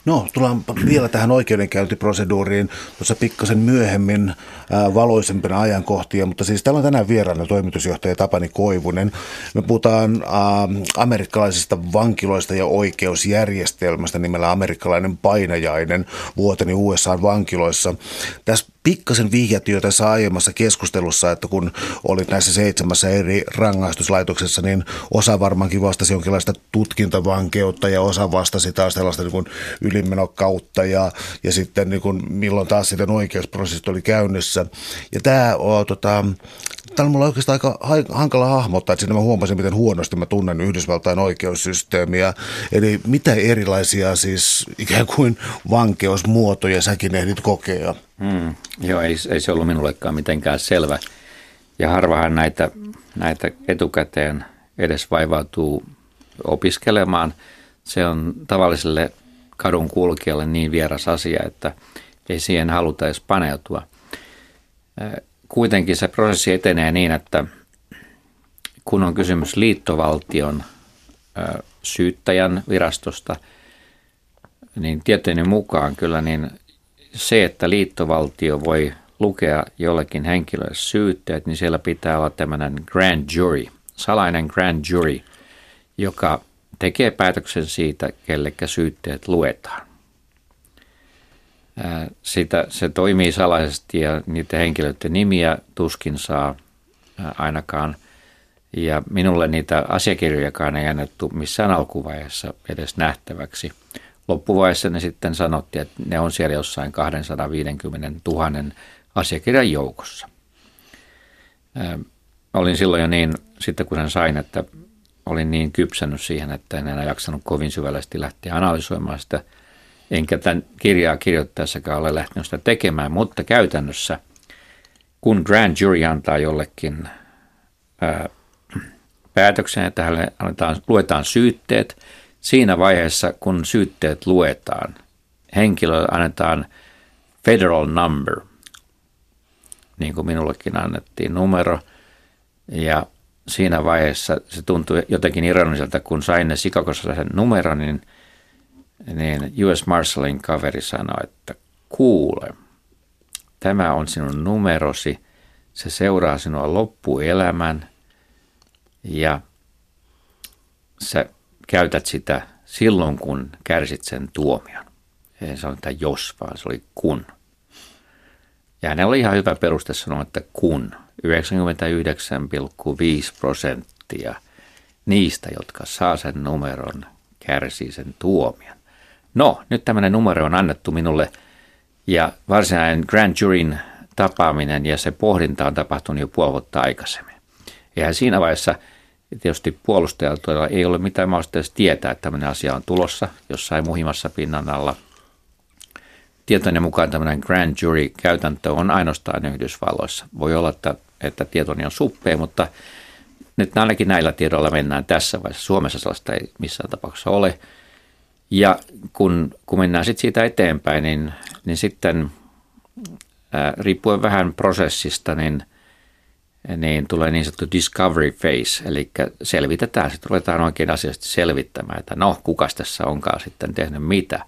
Speaker 1: No, tullaan vielä tähän oikeudenkäyntiproseduuriin tuossa pikkasen myöhemmin ää, valoisempina ajankohtia, mutta siis täällä on tänään vieraana toimitusjohtaja Tapani Koivunen. Me puhutaan ää, amerikkalaisista vankiloista ja oikeusjärjestelmästä nimellä amerikkalainen painajainen vuoteni USA vankiloissa. Tässä pikkasen vihjattiin jo tässä aiemmassa keskustelussa, että kun olit näissä seitsemässä eri rangaistuslaitoksessa, niin osa varmaankin vastasi jonkinlaista tutkintavankeutta ja osa vastasi taas tällaista niin kuin ylimenokautta ja, ja sitten niin kuin milloin taas sitten oikeusprosessit oli käynnissä. Ja tämä on tota, Tämä on mulla oikeastaan aika hankala hahmottaa, että siinä mä huomasin, miten huonosti mä tunnen Yhdysvaltain oikeussysteemiä. Eli mitä erilaisia siis ikään kuin vankeusmuotoja säkin ehdit kokea?
Speaker 2: Hmm, joo, ei, ei se ollut minullekaan mitenkään selvä. Ja harvahan näitä, näitä etukäteen edes vaivautuu opiskelemaan. Se on tavalliselle kadun kulkijalle niin vieras asia, että ei siihen haluta edes paneutua. Kuitenkin se prosessi etenee niin, että kun on kysymys liittovaltion syyttäjän virastosta, niin tietojeni mukaan kyllä niin se, että liittovaltio voi lukea jollekin henkilölle syytteet, niin siellä pitää olla tämmöinen grand jury, salainen grand jury, joka tekee päätöksen siitä, kellekä syytteet luetaan. Sitä, se toimii salaisesti ja niiden henkilöiden nimiä tuskin saa ainakaan. Ja minulle niitä asiakirjojakaan ei annettu missään alkuvaiheessa edes nähtäväksi. Loppuvaiheessa ne sitten sanottiin, että ne on siellä jossain 250 000 asiakirjan joukossa. Olin silloin jo niin, sitten kun sen sain, että olin niin kypsännyt siihen, että en enää jaksanut kovin syvällisesti lähteä analysoimaan sitä, enkä tämän kirjaa kirjoittaessakaan ole lähtenyt sitä tekemään, mutta käytännössä, kun grand jury antaa jollekin ää, päätöksen, että hänelle annetaan, luetaan syytteet, siinä vaiheessa, kun syytteet luetaan, henkilölle annetaan federal number, niin kuin minullekin annettiin numero, ja siinä vaiheessa se tuntui jotenkin ironiselta, kun sain ne Sikakossa sen numeron, niin, niin US Marshalin kaveri sanoi, että kuule, tämä on sinun numerosi, se seuraa sinua loppuelämän ja sä käytät sitä silloin, kun kärsit sen tuomion. Ei se että jos, vaan se oli kun. Ja hänellä oli ihan hyvä peruste sanoa, että kun – 99,5 prosenttia niistä, jotka saa sen numeron, kärsii sen tuomion. No, nyt tämmöinen numero on annettu minulle ja varsinainen grand juryn tapaaminen ja se pohdinta on tapahtunut jo puoli vuotta aikaisemmin. Eihän siinä vaiheessa tietysti puolustajalta ei ole mitään mahdollista tietää, että tämmöinen asia on tulossa jossain muhimassa pinnan alla. Tietoni mukaan tämmöinen grand jury-käytäntö on ainoastaan Yhdysvalloissa. Voi olla, että, että tietoni on suppea, mutta nyt ainakin näillä tiedoilla mennään tässä vaiheessa. Suomessa sellaista ei missään tapauksessa ole. Ja kun, kun mennään sitten siitä eteenpäin, niin, niin sitten ää, riippuen vähän prosessista, niin, niin tulee niin sanottu discovery phase, eli selvitetään, sitten ruvetaan oikein asiasta selvittämään, että no, kukas tässä onkaan sitten tehnyt mitä.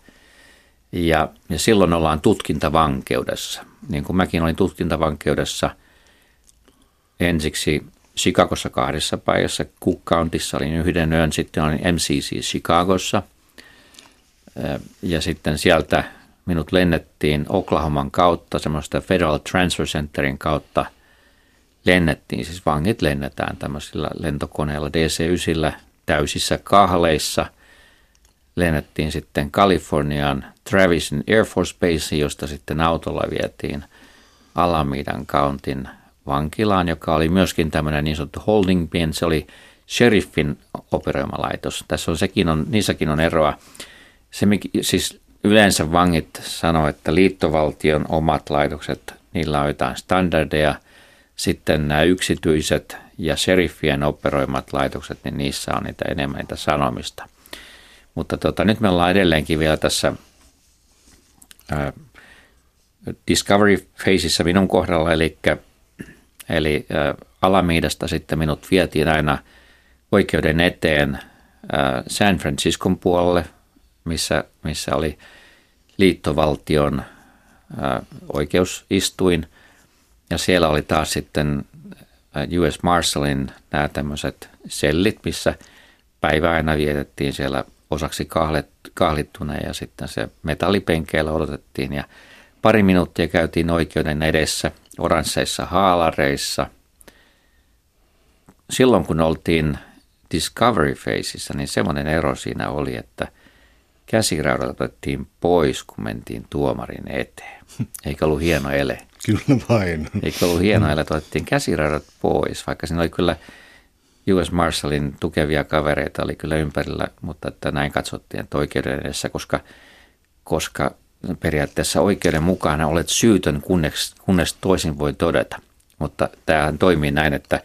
Speaker 2: Ja, ja silloin ollaan tutkintavankeudessa. Niin kuin mäkin olin tutkintavankeudessa ensiksi Chicagossa kahdessa paikassa. Cook Countyssa olin yhden yön, sitten olin MCC Chicagossa. Ja sitten sieltä minut lennettiin Oklahoman kautta, semmoista Federal Transfer Centerin kautta lennettiin, siis vangit lennetään tämmöisillä lentokoneilla DC-9 täysissä kahleissa. Lennettiin sitten Kalifornian Travisin Air Force Base, josta sitten autolla vietiin Alamidan Countin vankilaan, joka oli myöskin tämmöinen niin sanottu holding pen, se oli sheriffin operoima laitos. Tässä on sekin on, niissäkin on eroa. Se, siis yleensä vangit sanoo, että liittovaltion omat laitokset, niillä on jotain standardeja. Sitten nämä yksityiset ja sheriffien operoimat laitokset, niin niissä on niitä enemmän niitä sanomista. Mutta tota, nyt me ollaan edelleenkin vielä tässä ää, Discovery Phaseissa minun kohdalla, eli Eli Alamiidasta sitten minut vietiin aina oikeuden eteen San Franciscon puolelle, missä, missä oli liittovaltion oikeusistuin. Ja siellä oli taas sitten US Marshallin nämä tämmöiset sellit, missä päivä aina vietettiin siellä osaksi kahlittuna ja sitten se metallipenkeillä odotettiin. Ja pari minuuttia käytiin oikeuden edessä – oransseissa haalareissa. Silloin kun oltiin Discovery Faceissa, niin semmoinen ero siinä oli, että käsiraudat otettiin pois, kun mentiin tuomarin eteen. Eikö ollut hieno ele?
Speaker 1: Kyllä vain.
Speaker 2: Eikö ollut hieno ele, että otettiin käsiraudat pois, vaikka siinä oli kyllä US Marshallin tukevia kavereita oli kyllä ympärillä, mutta että näin katsottiin, että oikeuden edessä, koska, koska periaatteessa oikeuden mukana olet syytön, kunnes, kunnes toisin voi todeta. Mutta tämähän toimii näin, että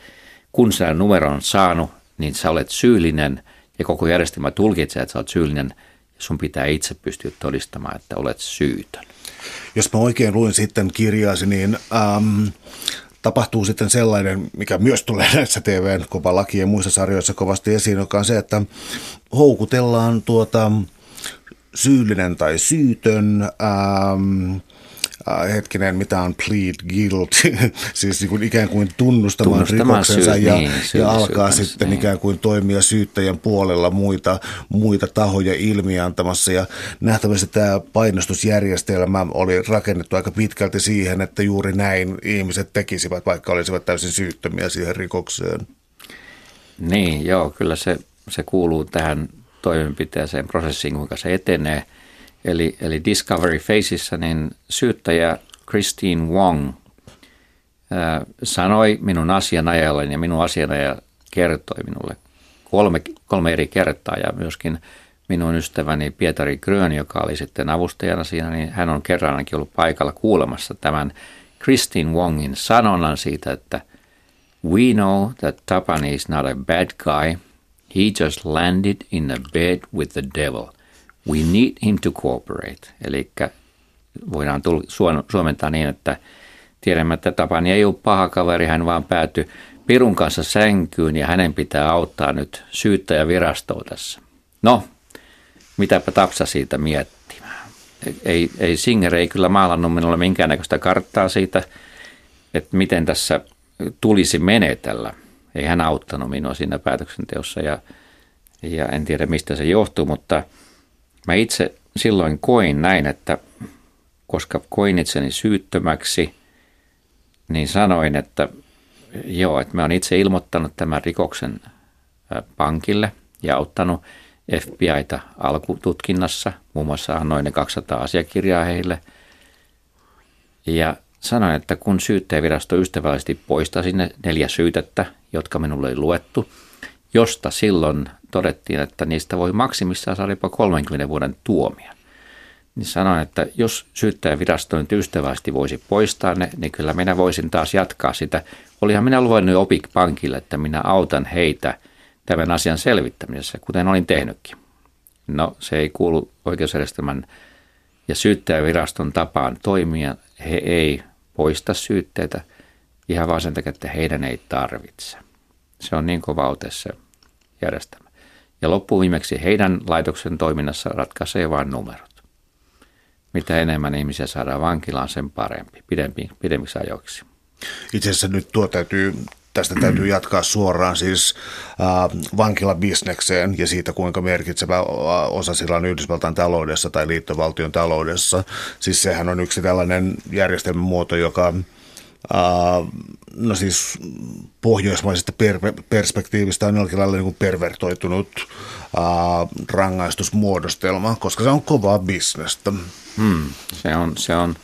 Speaker 2: kun sä numero on saanut, niin sä olet syyllinen ja koko järjestelmä tulkitsee, että sä olet syyllinen ja sun pitää itse pystyä todistamaan, että olet syytön.
Speaker 1: Jos mä oikein luin sitten kirjaasi, niin ähm, tapahtuu sitten sellainen, mikä myös tulee näissä TVn kova laki ja muissa sarjoissa kovasti esiin, joka on se, että houkutellaan tuota syyllinen tai syytön, ähm, äh, hetkinen, mitä on plead guilty, siis niin kuin ikään kuin tunnustamaan, tunnustamaan rikoksensa syy, ja, niin, ja alkaa sitten niin. ikään kuin toimia syyttäjän puolella muita, muita tahoja ilmiantamassa. Ja nähtävästi tämä painostusjärjestelmä oli rakennettu aika pitkälti siihen, että juuri näin ihmiset tekisivät, vaikka olisivat täysin syyttömiä siihen rikokseen.
Speaker 2: Niin, joo, kyllä se, se kuuluu tähän toimenpiteeseen, prosessiin, kuinka se etenee. Eli, eli Discovery Faceissa niin syyttäjä Christine Wong ää, sanoi minun asianajalleni ja minun asianajaja kertoi minulle kolme, kolme eri kertaa ja myöskin minun ystäväni Pietari Grön, joka oli sitten avustajana siinä, niin hän on kerran ainakin ollut paikalla kuulemassa tämän Christine Wongin sanonnan siitä, että We know that Tapani is not a bad guy – He just landed in a bed with the devil. We need him to cooperate. Eli voidaan suomentaa niin, että tiedämme, että Tapani ei ole paha kaveri, hän vaan päätyi Pirun kanssa sänkyyn ja hänen pitää auttaa nyt syyttäjävirastoa tässä. No, mitäpä Tapsa siitä miettimään. Ei, ei Singer ei kyllä maalannut minulle minkäännäköistä karttaa siitä, että miten tässä tulisi menetellä – ei hän auttanut minua siinä päätöksenteossa ja, ja en tiedä mistä se johtuu, mutta mä itse silloin koin näin, että koska koin itseni syyttömäksi, niin sanoin, että joo, että mä oon itse ilmoittanut tämän rikoksen pankille ja auttanut FBIta alkututkinnassa. Muun muassa annoin ne 200 asiakirjaa heille. Ja sanoin, että kun syyttäjävirasto ystävällisesti poistaa sinne neljä syytettä, jotka minulle oli luettu, josta silloin todettiin, että niistä voi maksimissaan saada jopa 30 vuoden tuomia. Niin sanoin, että jos syyttäjävirasto nyt ystävästi voisi poistaa ne, niin kyllä minä voisin taas jatkaa sitä. Olihan minä luvannut Opik Pankille, että minä autan heitä tämän asian selvittämisessä, kuten olin tehnytkin. No se ei kuulu oikeusjärjestelmän ja syyttäjäviraston tapaan toimia. He ei poista syytteitä ihan vaan sen takia, että heidän ei tarvitse. Se on niin kova ote se järjestelmä. Ja loppuviimeksi heidän laitoksen toiminnassa ratkaisee vain numerot. Mitä enemmän ihmisiä saadaan vankilaan, sen parempi, pidempi, pidemmiksi ajoiksi.
Speaker 1: Itse asiassa nyt tuo täytyy tästä täytyy jatkaa suoraan siis äh, vankilabisnekseen ja siitä, kuinka merkitsevä osa sillä on Yhdysvaltain taloudessa tai liittovaltion taloudessa. Siis sehän on yksi tällainen järjestelmän muoto, joka äh, no siis pohjoismaisesta per- perspektiivistä on jollakin lailla niin pervertoitunut äh, rangaistusmuodostelma, koska se on kovaa bisnestä.
Speaker 2: Hmm, se on, se on,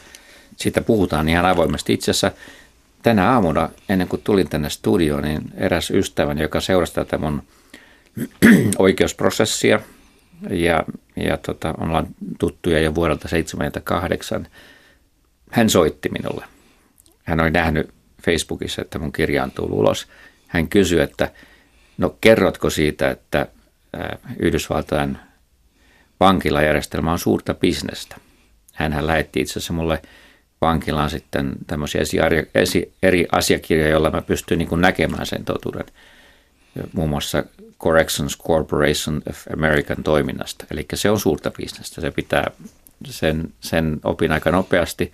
Speaker 2: siitä puhutaan ihan avoimesti. Itse asiassa tänä aamuna, ennen kuin tulin tänne studioon, niin eräs ystäväni, joka seurasi tätä mun oikeusprosessia, ja, ja tota, ollaan tuttuja jo vuodelta 78, hän soitti minulle. Hän oli nähnyt Facebookissa, että mun kirja on tullut ulos. Hän kysyi, että no kerrotko siitä, että Yhdysvaltain vankilajärjestelmä on suurta bisnestä. Hän lähetti itse asiassa mulle vankilaan sitten tämmöisiä eri asiakirjoja, joilla mä pystyn niin kuin näkemään sen totuuden. Muun muassa Corrections Corporation of American toiminnasta. Eli se on suurta bisnestä. Se pitää sen, sen opin aika nopeasti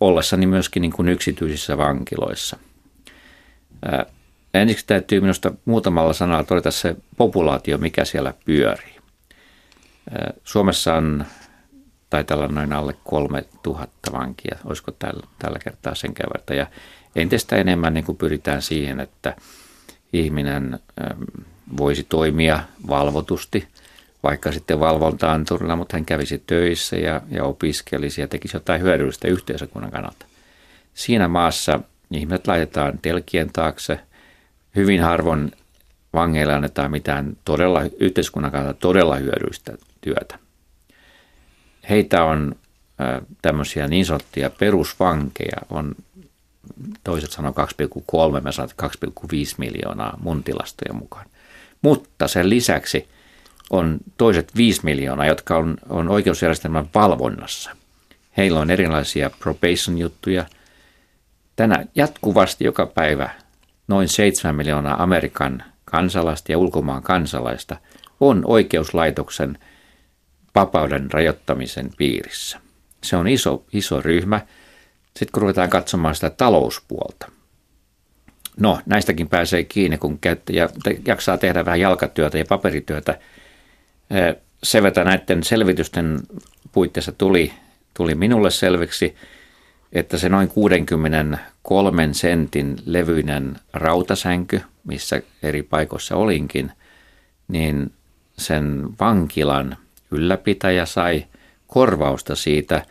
Speaker 2: ollessani myöskin niin kuin yksityisissä vankiloissa. Ää, ensiksi täytyy minusta muutamalla sanalla todeta se populaatio, mikä siellä pyörii. Ää, Suomessa on taitaa olla noin alle kolme tuhatta vankia, olisiko tällä, tällä kertaa sen verran. Ja entistä enemmän niin kuin pyritään siihen, että ihminen voisi toimia valvotusti, vaikka sitten valvontaan turilla, mutta hän kävisi töissä ja, ja opiskelisi ja tekisi jotain hyödyllistä yhteisökunnan kannalta. Siinä maassa ihmiset laitetaan telkien taakse. Hyvin harvoin vangeille annetaan mitään todella, yhteiskunnan kannalta todella hyödyllistä työtä heitä on tämmöisiä niin sanottuja perusvankeja, on toiset sanoo 2,3, mä saat 2,5 miljoonaa mun tilastojen mukaan. Mutta sen lisäksi on toiset 5 miljoonaa, jotka on, on oikeusjärjestelmän valvonnassa. Heillä on erilaisia probation-juttuja. Tänä jatkuvasti joka päivä noin 7 miljoonaa Amerikan kansalaista ja ulkomaan kansalaista on oikeuslaitoksen – vapauden rajoittamisen piirissä. Se on iso, iso ryhmä. Sitten kun ruvetaan katsomaan sitä talouspuolta. No, näistäkin pääsee kiinni, kun käyttäjä jaksaa tehdä vähän jalkatyötä ja paperityötä. Se vetä näiden selvitysten puitteissa tuli, tuli minulle selviksi, että se noin 63 sentin levyinen rautasänky, missä eri paikoissa olinkin, niin sen vankilan – ylläpitäjä sai korvausta siitä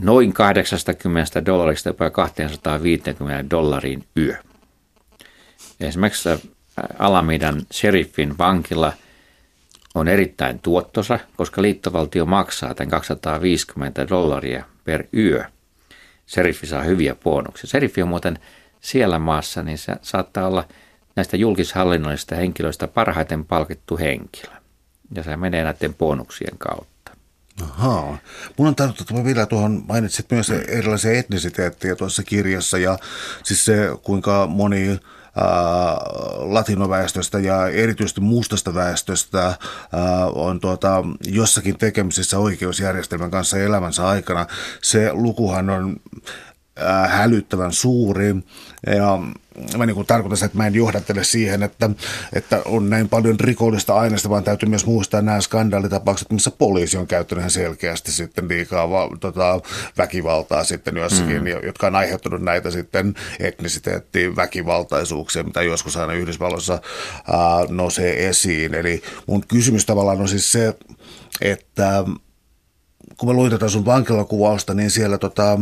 Speaker 2: noin 80 dollarista jopa 250 dollariin yö. Esimerkiksi Alamidan sheriffin vankila on erittäin tuottosa, koska liittovaltio maksaa tämän 250 dollaria per yö. Seriffi saa hyviä bonuksia. Seriffi on muuten siellä maassa, niin se saattaa olla näistä julkishallinnollisista henkilöistä parhaiten palkittu henkilö ja se menee näiden bonuksien kautta.
Speaker 1: Ahaa. Mun on tarkoitettu vielä tuohon, mainitsit myös erilaisia etnisiteettejä tuossa kirjassa ja siis se kuinka moni latinoväestöstä ja erityisesti mustasta väestöstä on tuota, jossakin tekemisissä oikeusjärjestelmän kanssa elämänsä aikana. Se lukuhan on hälyttävän suuri ja mä niin kuin tarkoitan että mä en johdattele siihen, että, että on näin paljon rikollista aineista, vaan täytyy myös muistaa nämä skandaalitapaukset, missä poliisi on käyttänyt ihan selkeästi sitten liikaa va, tota, väkivaltaa sitten jossakin, mm. jotka on aiheuttanut näitä sitten etnisiteettiin väkivaltaisuuksia, mitä joskus aina Yhdysvalloissa ää, nousee esiin. Eli mun kysymys tavallaan on siis se, että kun mä luin tätä sun vankilakuvausta, niin siellä tota,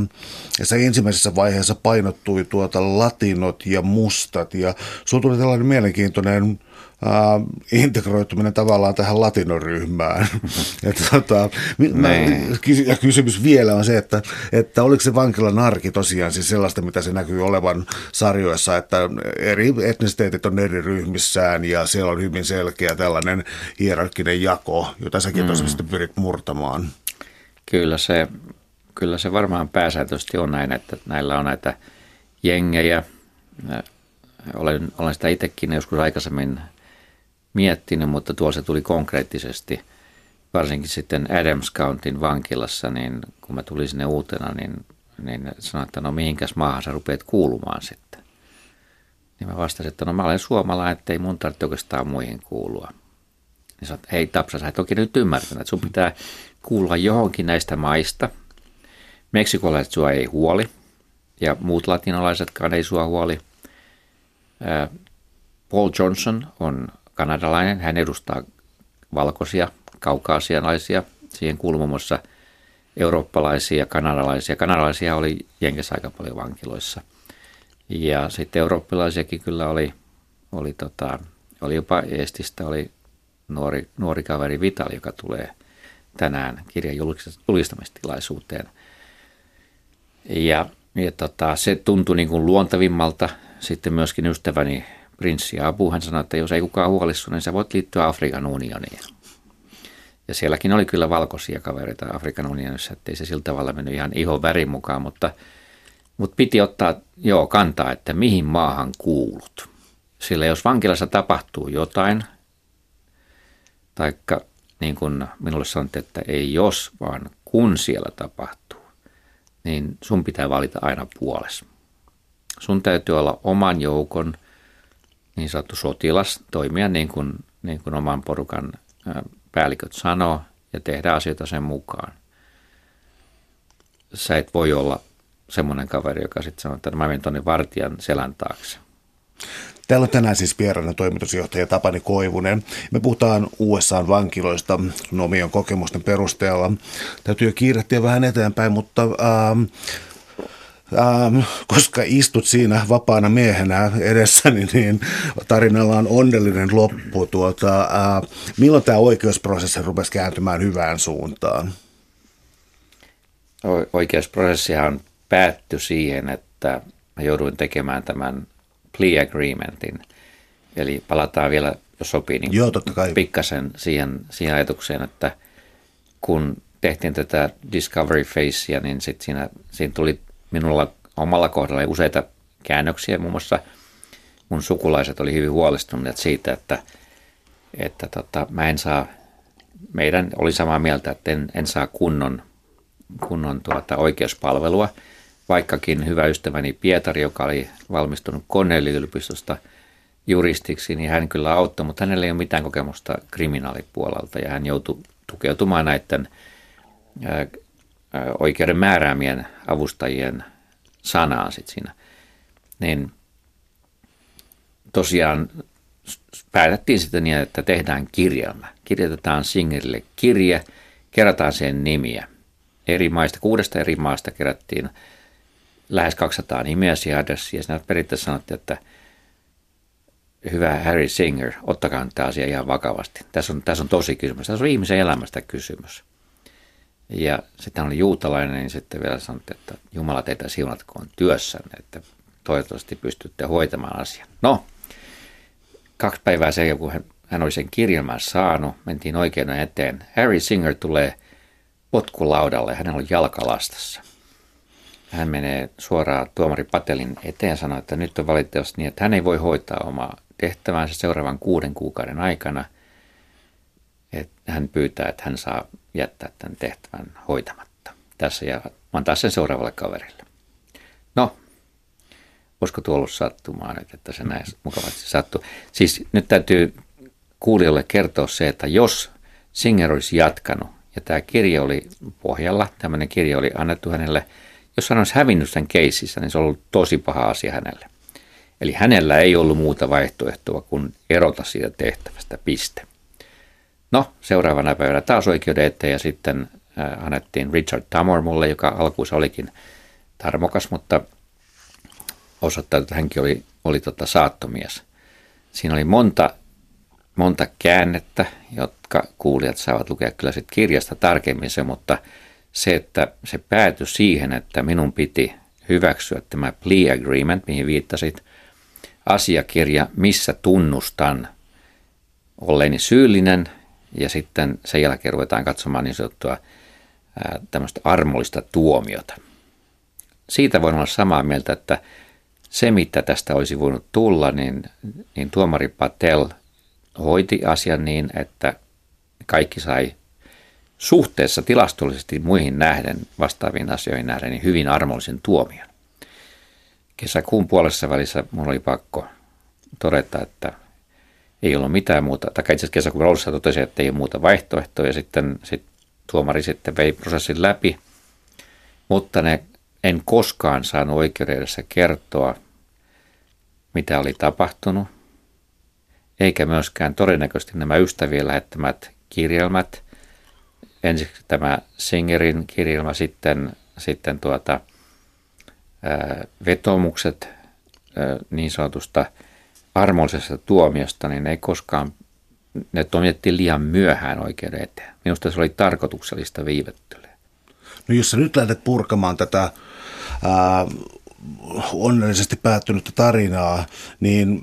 Speaker 1: se ensimmäisessä vaiheessa painottui tuota latinot ja mustat. Ja sulla tuli tällainen mielenkiintoinen äh, integroituminen tavallaan tähän latinoryhmään. että, tota, mä, niin. ja kysymys vielä on se, että, että oliko se vankilan arki tosiaan siis sellaista, mitä se näkyy olevan sarjoissa, että eri etnisiteetit on eri ryhmissään ja siellä on hyvin selkeä tällainen hierarkkinen jako, jota säkin mm. tosiaan pyrit murtamaan.
Speaker 2: Kyllä se, kyllä se varmaan pääsääntöisesti on näin, että näillä on näitä jengejä. Olen, olen sitä itsekin joskus aikaisemmin miettinyt, mutta tuolla se tuli konkreettisesti, varsinkin sitten Adams Countin vankilassa, niin kun mä tulin sinne uutena, niin, niin sanoin, että no mihinkäs maahan sä rupeat kuulumaan sitten. Niin mä vastasin, että no mä olen suomalainen, että ei mun tarvitse oikeastaan muihin kuulua. Niin sanoin, että hei Tapsa, sä et oikein nyt ymmärtänyt, että sun pitää kuulua johonkin näistä maista. Meksikolaiset sua ei huoli ja muut latinalaisetkaan ei sua huoli. Paul Johnson on kanadalainen. Hän edustaa valkoisia, kaukaasianaisia. Siihen kuuluu muassa eurooppalaisia ja kanadalaisia. Kanadalaisia oli Jenkessä aika paljon vankiloissa. Ja sitten eurooppalaisiakin kyllä oli, oli, tota, oli jopa Estistä oli nuori, nuori kaveri Vital, joka tulee tänään kirjan julistamistilaisuuteen. Ja, ja tota, se tuntui niin kuin luontavimmalta. Sitten myöskin ystäväni prinssi Abu, hän sanoi, että jos ei kukaan huolissu, niin sä voit liittyä Afrikan unioniin. Ja sielläkin oli kyllä valkoisia kavereita Afrikan unionissa, ettei se sillä tavalla mennyt ihan ihon värin mukaan, mutta, mutta piti ottaa joo kantaa, että mihin maahan kuulut. Sillä jos vankilassa tapahtuu jotain, taikka niin kuin minulle sanottiin, että ei jos, vaan kun siellä tapahtuu, niin sun pitää valita aina puolessa. Sun täytyy olla oman joukon niin sanottu sotilas, toimia niin kuin, niin kuin oman porukan päälliköt sanoo ja tehdä asioita sen mukaan. Sä et voi olla semmoinen kaveri, joka sitten sanoo, että mä menen tuonne vartijan selän taakse.
Speaker 1: Täällä on tänään siis vieraana toimitusjohtaja Tapani Koivunen. Me puhutaan USA-vankiloista omien kokemusten perusteella. Täytyy jo kiirehtiä vähän eteenpäin, mutta ähm, ähm, koska istut siinä vapaana miehenä edessäni, niin tarinalla on onnellinen loppu. Tuota, äh, milloin tämä oikeusprosessi rupesi kääntymään hyvään suuntaan?
Speaker 2: Oikeusprosessihan päättyi siihen, että mä jouduin tekemään tämän plea agreementin. Eli palataan vielä, jos sopii, niin Joo, totta kai. pikkasen siihen, siihen ajatukseen, että kun tehtiin tätä Discovery Facea, niin sit siinä, siinä tuli minulla omalla kohdalla useita käännöksiä. Muun muassa mun sukulaiset oli hyvin huolestuneet siitä, että, että tota, mä en saa, meidän oli samaa mieltä, että en, en saa kunnon, kunnon tuota, oikeuspalvelua – vaikkakin hyvä ystäväni Pietari, joka oli valmistunut Cornell-yliopistosta juristiksi, niin hän kyllä auttoi, mutta hänellä ei ole mitään kokemusta kriminaalipuolelta ja hän joutui tukeutumaan näiden oikeuden määräämien avustajien sanaan sit siinä. Niin tosiaan päätettiin sitten niin, että tehdään kirjelmä. Kirjoitetaan Singerille kirje, kerätään sen nimiä. Eri maista, kuudesta eri maasta kerättiin lähes 200 nimeä adressiin. Ja siinä periaatteessa sanottiin, että hyvä Harry Singer, ottakaa tämä asia ihan vakavasti. Tässä on, tässä on tosi kysymys. Tässä on ihmisen elämästä kysymys. Ja sitten oli juutalainen, niin sitten vielä sanottiin, että Jumala teitä siunatkoon työssänne, että toivottavasti pystytte hoitamaan asian. No, kaksi päivää sen, kun hän, hän oli sen kirjelmän saanut, mentiin oikeuden eteen. Harry Singer tulee potkulaudalle, hänellä on jalkalastassa – hän menee suoraan tuomari Patelin eteen ja sanoo, että nyt on valitettavasti niin, että hän ei voi hoitaa omaa tehtävänsä seuraavan kuuden kuukauden aikana. Että hän pyytää, että hän saa jättää tämän tehtävän hoitamatta. Tässä ja antaa sen seuraavalle kaverille. No, olisiko tuo ollut sattumaan nyt, että se näin mukavasti sattuu. Siis nyt täytyy kuulijoille kertoa se, että jos Singer olisi jatkanut, ja tämä kirja oli pohjalla, tämmöinen kirja oli annettu hänelle – jos hän olisi hävinnyt sen keississä, niin se on ollut tosi paha asia hänelle. Eli hänellä ei ollut muuta vaihtoehtoa kuin erota siitä tehtävästä, piste. No, seuraavana päivänä taas oikeuden eteen ja sitten annettiin Richard Tamor mulle, joka alkuunsa olikin tarmokas, mutta osoittautui, että hänkin oli, oli tota saattomies. Siinä oli monta, monta käännettä, jotka kuulijat saavat lukea kyllä sitten kirjasta tarkemmin se, mutta se, että se päätyi siihen, että minun piti hyväksyä tämä plea agreement, mihin viittasit, asiakirja, missä tunnustan olleeni syyllinen ja sitten sen jälkeen ruvetaan katsomaan niin sanottua tämmöistä armollista tuomiota. Siitä voin olla samaa mieltä, että se mitä tästä olisi voinut tulla, niin, niin tuomari Patel hoiti asian niin, että kaikki sai suhteessa tilastollisesti muihin nähden, vastaaviin asioihin nähden, niin hyvin armollisen tuomion. Kesäkuun puolessa välissä minulla oli pakko todeta, että ei ollut mitään muuta, tai itse asiassa kesäkuun alussa totesi, että ei ole muuta vaihtoehtoa, ja sitten sit tuomari sitten vei prosessin läpi, mutta ne en koskaan saanut oikeuden edessä kertoa, mitä oli tapahtunut, eikä myöskään todennäköisesti nämä ystävien lähettämät kirjelmät, ensiksi tämä Singerin kirjelmä, sitten, sitten tuota, vetomukset niin sanotusta armollisesta tuomiosta, niin ei koskaan, ne toimitettiin liian myöhään oikeuden eteen. Minusta se oli tarkoituksellista viivettelyä.
Speaker 1: No jos sä nyt lähdet purkamaan tätä ää, onnellisesti päättynyttä tarinaa, niin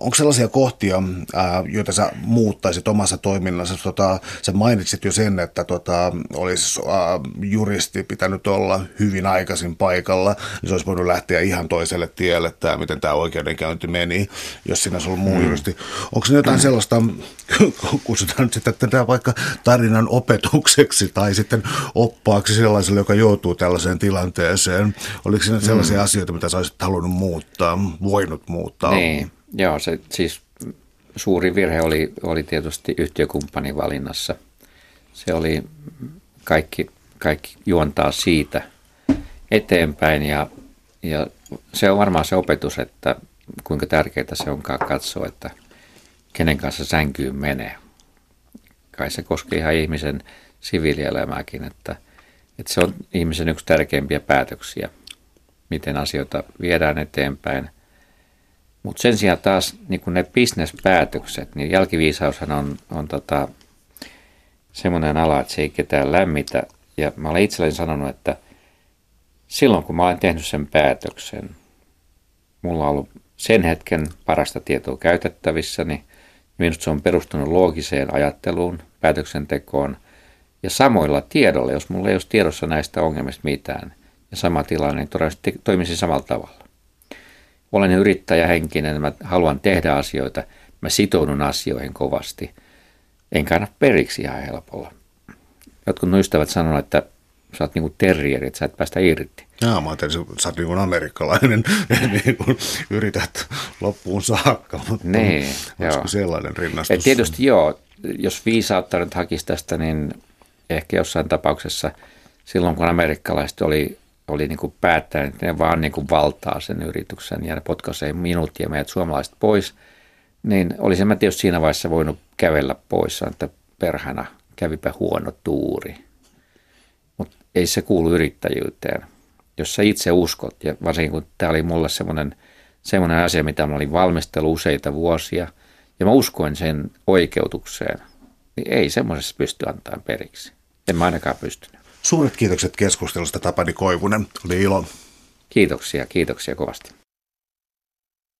Speaker 1: onko sellaisia kohtia, ää, joita sä muuttaisit omassa toiminnassa? Tota, sä mainitsit jo sen, että tota, olisi ää, juristi pitänyt olla hyvin aikaisin paikalla, niin se olisi voinut lähteä ihan toiselle tielle, että miten tämä oikeudenkäynti meni, jos siinä olisi ollut muu mm. juristi. Onko se jotain sellaista, kutsutaan nyt sitten tätä vaikka tarinan opetukseksi tai sitten oppaaksi sellaiselle, joka joutuu tällaiseen tilanteeseen? Oliko siinä sellaisia mm. Asioita, mitä sä olisit halunnut muuttaa, voinut muuttaa?
Speaker 2: Niin. Joo, se siis suuri virhe oli, oli tietysti yhtiökumppanin valinnassa. Se oli kaikki, kaikki juontaa siitä eteenpäin ja, ja se on varmaan se opetus, että kuinka tärkeää se onkaan katsoa, että kenen kanssa sänkyyn menee. Kai se koskee ihan ihmisen siviilielämääkin, että, että se on ihmisen yksi tärkeimpiä päätöksiä, miten asioita viedään eteenpäin – mutta sen sijaan taas niin ne bisnespäätökset, niin jälkiviisaushan on, on tota, semmoinen ala, että se ei ketään lämmitä. Ja mä olen itselleni sanonut, että silloin kun mä olen tehnyt sen päätöksen, mulla on ollut sen hetken parasta tietoa käytettävissä, niin minusta se on perustunut loogiseen ajatteluun, päätöksentekoon ja samoilla tiedoilla, jos mulla ei olisi tiedossa näistä ongelmista mitään ja sama tilanne, niin todennäköisesti toimisi samalla tavalla olen yrittäjähenkinen, mä haluan tehdä asioita, mä sitoudun asioihin kovasti. Enkä anna periksi ihan helpolla. Jotkut ystävät sanovat, että sä oot niinku terrieri, että sä et päästä irti.
Speaker 1: Jaa, mä ajattelin, että sä oot niin kuin amerikkalainen, niin kuin yrität loppuun saakka, mutta niin, joo. sellainen rinnastus?
Speaker 2: Et tietysti joo, jos viisautta nyt hakisi tästä, niin ehkä jossain tapauksessa silloin, kun amerikkalaiset oli oli niin kuin päättänyt, että ne vaan niin kuin valtaa sen yrityksen ja ne potkaisee minut ja meidät suomalaiset pois, niin olisin mä tietysti siinä vaiheessa voinut kävellä pois, että perhana kävipä huono tuuri. Mutta ei se kuulu yrittäjyyteen. Jos sä itse uskot, ja varsinkin kun tämä oli mulle semmoinen, semmoinen asia, mitä mä olin valmistellut useita vuosia, ja mä uskoin sen oikeutukseen, niin ei semmoisessa pysty antamaan periksi. En mä ainakaan pystynyt.
Speaker 1: Suuret kiitokset keskustelusta Tapani Koivunen. Oli ilo.
Speaker 2: Kiitoksia, kiitoksia kovasti.